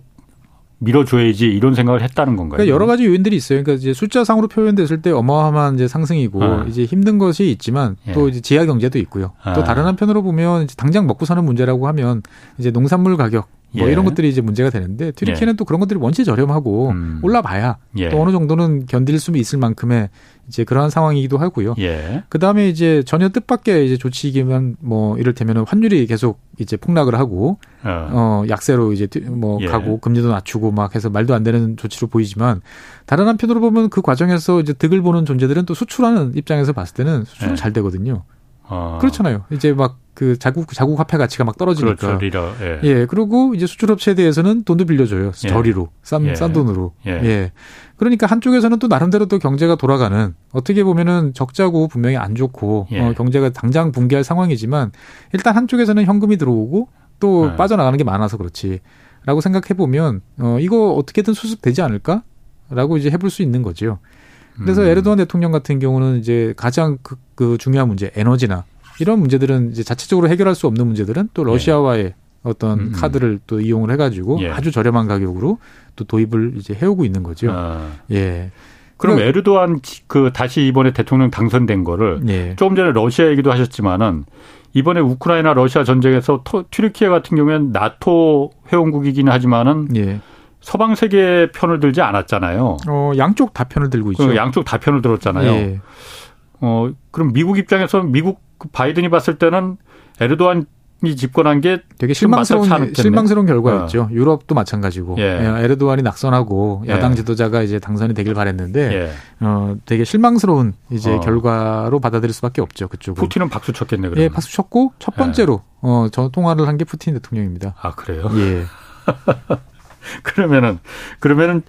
밀어줘야지 이런 생각을 했다는 건가요? 그러니까 여러 가지 요인들이 있어요. 그러니까 이제 숫자상으로 표현됐을 때 어마어마한 이제 상승이고 아. 이제 힘든 것이 있지만 또 예. 이제 지하 경제도 있고요. 아. 또 다른 한편으로 보면 당장 먹고 사는 문제라고 하면 이제 농산물 가격 뭐 예. 이런 것들이 이제 문제가 되는데 튀르키는 예. 또 그런 것들이 원체 저렴하고 음. 올라봐야 예. 또 어느 정도는 견딜 수 있을 만큼의 이제 그러한 상황이기도 하고요. 예. 그 다음에 이제 전혀 뜻밖의 이제 조치이기만 뭐 이를테면은 환율이 계속 이제 폭락을 하고 어, 어 약세로 이제 뭐 예. 가고 금리도 낮추고 막 해서 말도 안 되는 조치로 보이지만 다른 한편으로 보면 그 과정에서 이제 득을 보는 존재들은 또 수출하는 입장에서 봤을 때는 수출은 예. 잘 되거든요. 어. 그렇잖아요. 이제 막 그 자국 자국 화폐 가치가 막 떨어지니까. 그렇죠. 리러. 예. 예. 그리고 이제 수출업체에 대해서는 돈도 빌려줘요. 예. 저리로 싼, 예. 싼 돈으로. 예. 예. 그러니까 한쪽에서는 또 나름대로 또 경제가 돌아가는 어떻게 보면은 적자고 분명히 안 좋고 예. 어, 경제가 당장 붕괴할 상황이지만 일단 한쪽에서는 현금이 들어오고 또 예. 빠져나가는 게 많아서 그렇지 라고 생각해 보면 어 이거 어떻게든 수습되지 않을까 라고 이제 해볼 수 있는 거죠. 그래서 음. 에르도안 대통령 같은 경우는 이제 가장 그, 그 중요한 문제 에너지나 이런 문제들은 이제 자체적으로 해결할 수 없는 문제들은 또 러시아와의 예. 어떤 음. 카드를 또 이용을 해가지고 예. 아주 저렴한 가격으로 또 도입을 이제 해오고 있는 거죠. 아. 예. 그럼 그러니까, 에르도안 그 다시 이번에 대통령 당선된 거를 예. 조금 전에 러시아 얘기도 하셨지만은 이번에 우크라이나 러시아 전쟁에서 튀르키예 같은 경우에는 나토 회원국이긴 하지만은 예. 서방 세계 편을 들지 않았잖아요. 어, 양쪽 다 편을 들고 있죠. 그 양쪽 다 편을 들었잖아요. 예. 어, 그럼 미국 입장에서 미국 바이든이 봤을 때는 에르도안이 집권한 게 되게 실망스러운 실망스러운 결과였죠. 어. 유럽도 마찬가지고 예. 예. 에르도안이 낙선하고 예. 야당 지도자가 이제 당선이 되길 바랬는데 예. 어 되게 실망스러운 이제 어. 결과로 받아들일 수밖에 없죠. 그쪽은. 푸틴은 박수 쳤겠네 그러면. 예, 박수 쳤고 첫 번째로 예. 어저 통화를 한 게 푸틴 대통령입니다. 아 그래요? 예. 그러면은 그러면은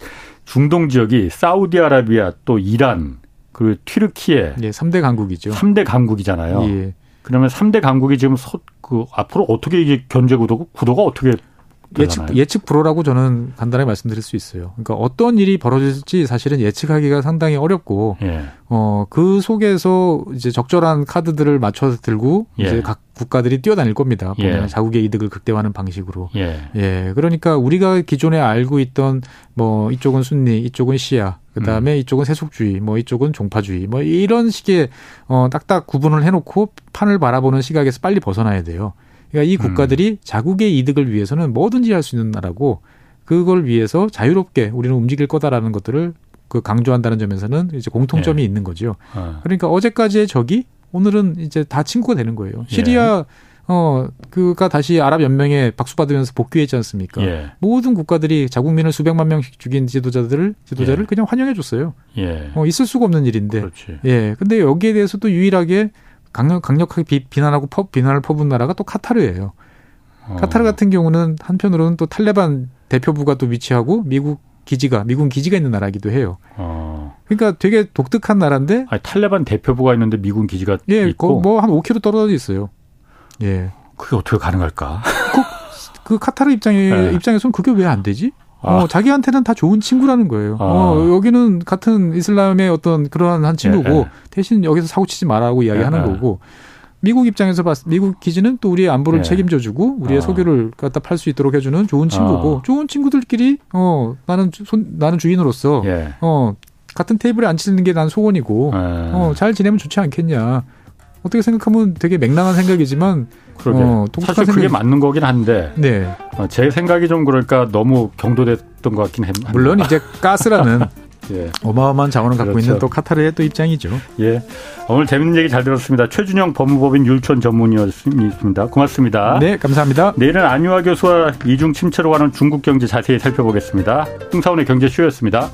중동 지역이 사우디아라비아 또 이란 그 튀르키예 예, 3대 강국이죠. 3대 강국이잖아요. 예. 그러면 3대 강국이 지금 서, 그 앞으로 어떻게 이게 견제 구도 구도가 어떻게 예측 예측 불허라고 저는 간단하게 말씀드릴 수 있어요. 그러니까 어떤 일이 벌어질지 사실은 예측하기가 상당히 어렵고 예. 어그 속에서 이제 적절한 카드들을 맞춰서 들고 예. 이제 각 국가들이 뛰어다닐 겁니다. 보면 예. 자국의 이득을 극대화하는 방식으로. 예. 예. 그러니까 우리가 기존에 알고 있던 뭐 이쪽은 순니, 이쪽은 시아, 그다음에 음. 이쪽은 세속주의, 뭐 이쪽은 종파주의, 뭐 이런 식의 어 딱딱 구분을 해놓고 판을 바라보는 시각에서 빨리 벗어나야 돼요. 그러니까 이 국가들이 음. 자국의 이득을 위해서는 뭐든지 할 수 있는 나라고 그걸 위해서 자유롭게 우리는 움직일 거다라는 것들을 그 강조한다는 점에서는 이제 공통점이 예. 있는 거죠. 어. 그러니까 어제까지의 적이 오늘은 이제 다 친구가 되는 거예요. 예. 시리아 예. 어 그가 다시 아랍 연맹에 박수 받으면서 복귀했지 않습니까? 예. 모든 국가들이 자국민을 수백만 명씩 죽인 지도자들을 지도자를 예. 그냥 환영해 줬어요. 예. 어 있을 수가 없는 일인데. 그렇지. 예. 근데 여기에 대해서 또 유일하게 강력, 강력하게 비, 비난하고 퍼, 비난을 퍼붓는 나라가 또 카타르예요. 어. 카타르 같은 경우는 한편으로는 또 탈레반 대표부가 또 위치하고 미국 기지가 미군 기지가 있는 나라기도 해요. 어. 그러니까 되게 독특한 나라인데. 아니, 탈레반 대표부가 있는데 미군 기지가 예, 있고 뭐한 5km 떨어져 있어요. 예. 그게 어떻게 가능할까? 그 카타르 입장에 네. 입장에서는 그게 왜 안 되지? 아. 어, 자기한테는 다 좋은 친구라는 거예요. 아. 어, 여기는 같은 이슬람의 어떤 그러한 한 친구고 예, 예. 대신 여기서 사고 치지 말라고 이야기하는 예, 예. 거고 미국 입장에서 봤 미국 기지는 또 우리의 안보를 예. 책임져주고 우리의 아. 석유를 갖다 팔 수 있도록 해주는 좋은 친구고 아. 좋은 친구들끼리 어 나는 손, 나는 주인으로서 예. 어 같은 테이블에 앉히는 게 난 소원이고 어 잘 지내면 좋지 않겠냐. 어떻게 생각하면 되게 맹랑한 생각이지만 그러게. 어, 사실 그게 맞는 거긴 한데 네. 어, 제 생각이 좀 그럴까 너무 경도됐던 것 같긴 합니다. 물론 이제 가스라는 예. 어마어마한 자원을 갖고 그렇죠. 있는 또 카타르의 또 입장이죠. 예. 오늘 재밌는 얘기 잘 들었습니다. 최준영 법무법인 율촌 전문의였습니다. 고맙습니다. 네, 감사합니다. 내일은 안유아 교수와 이중 침체로 가는 중국 경제 자세히 살펴보겠습니다. 홍사원의 경제쇼였습니다.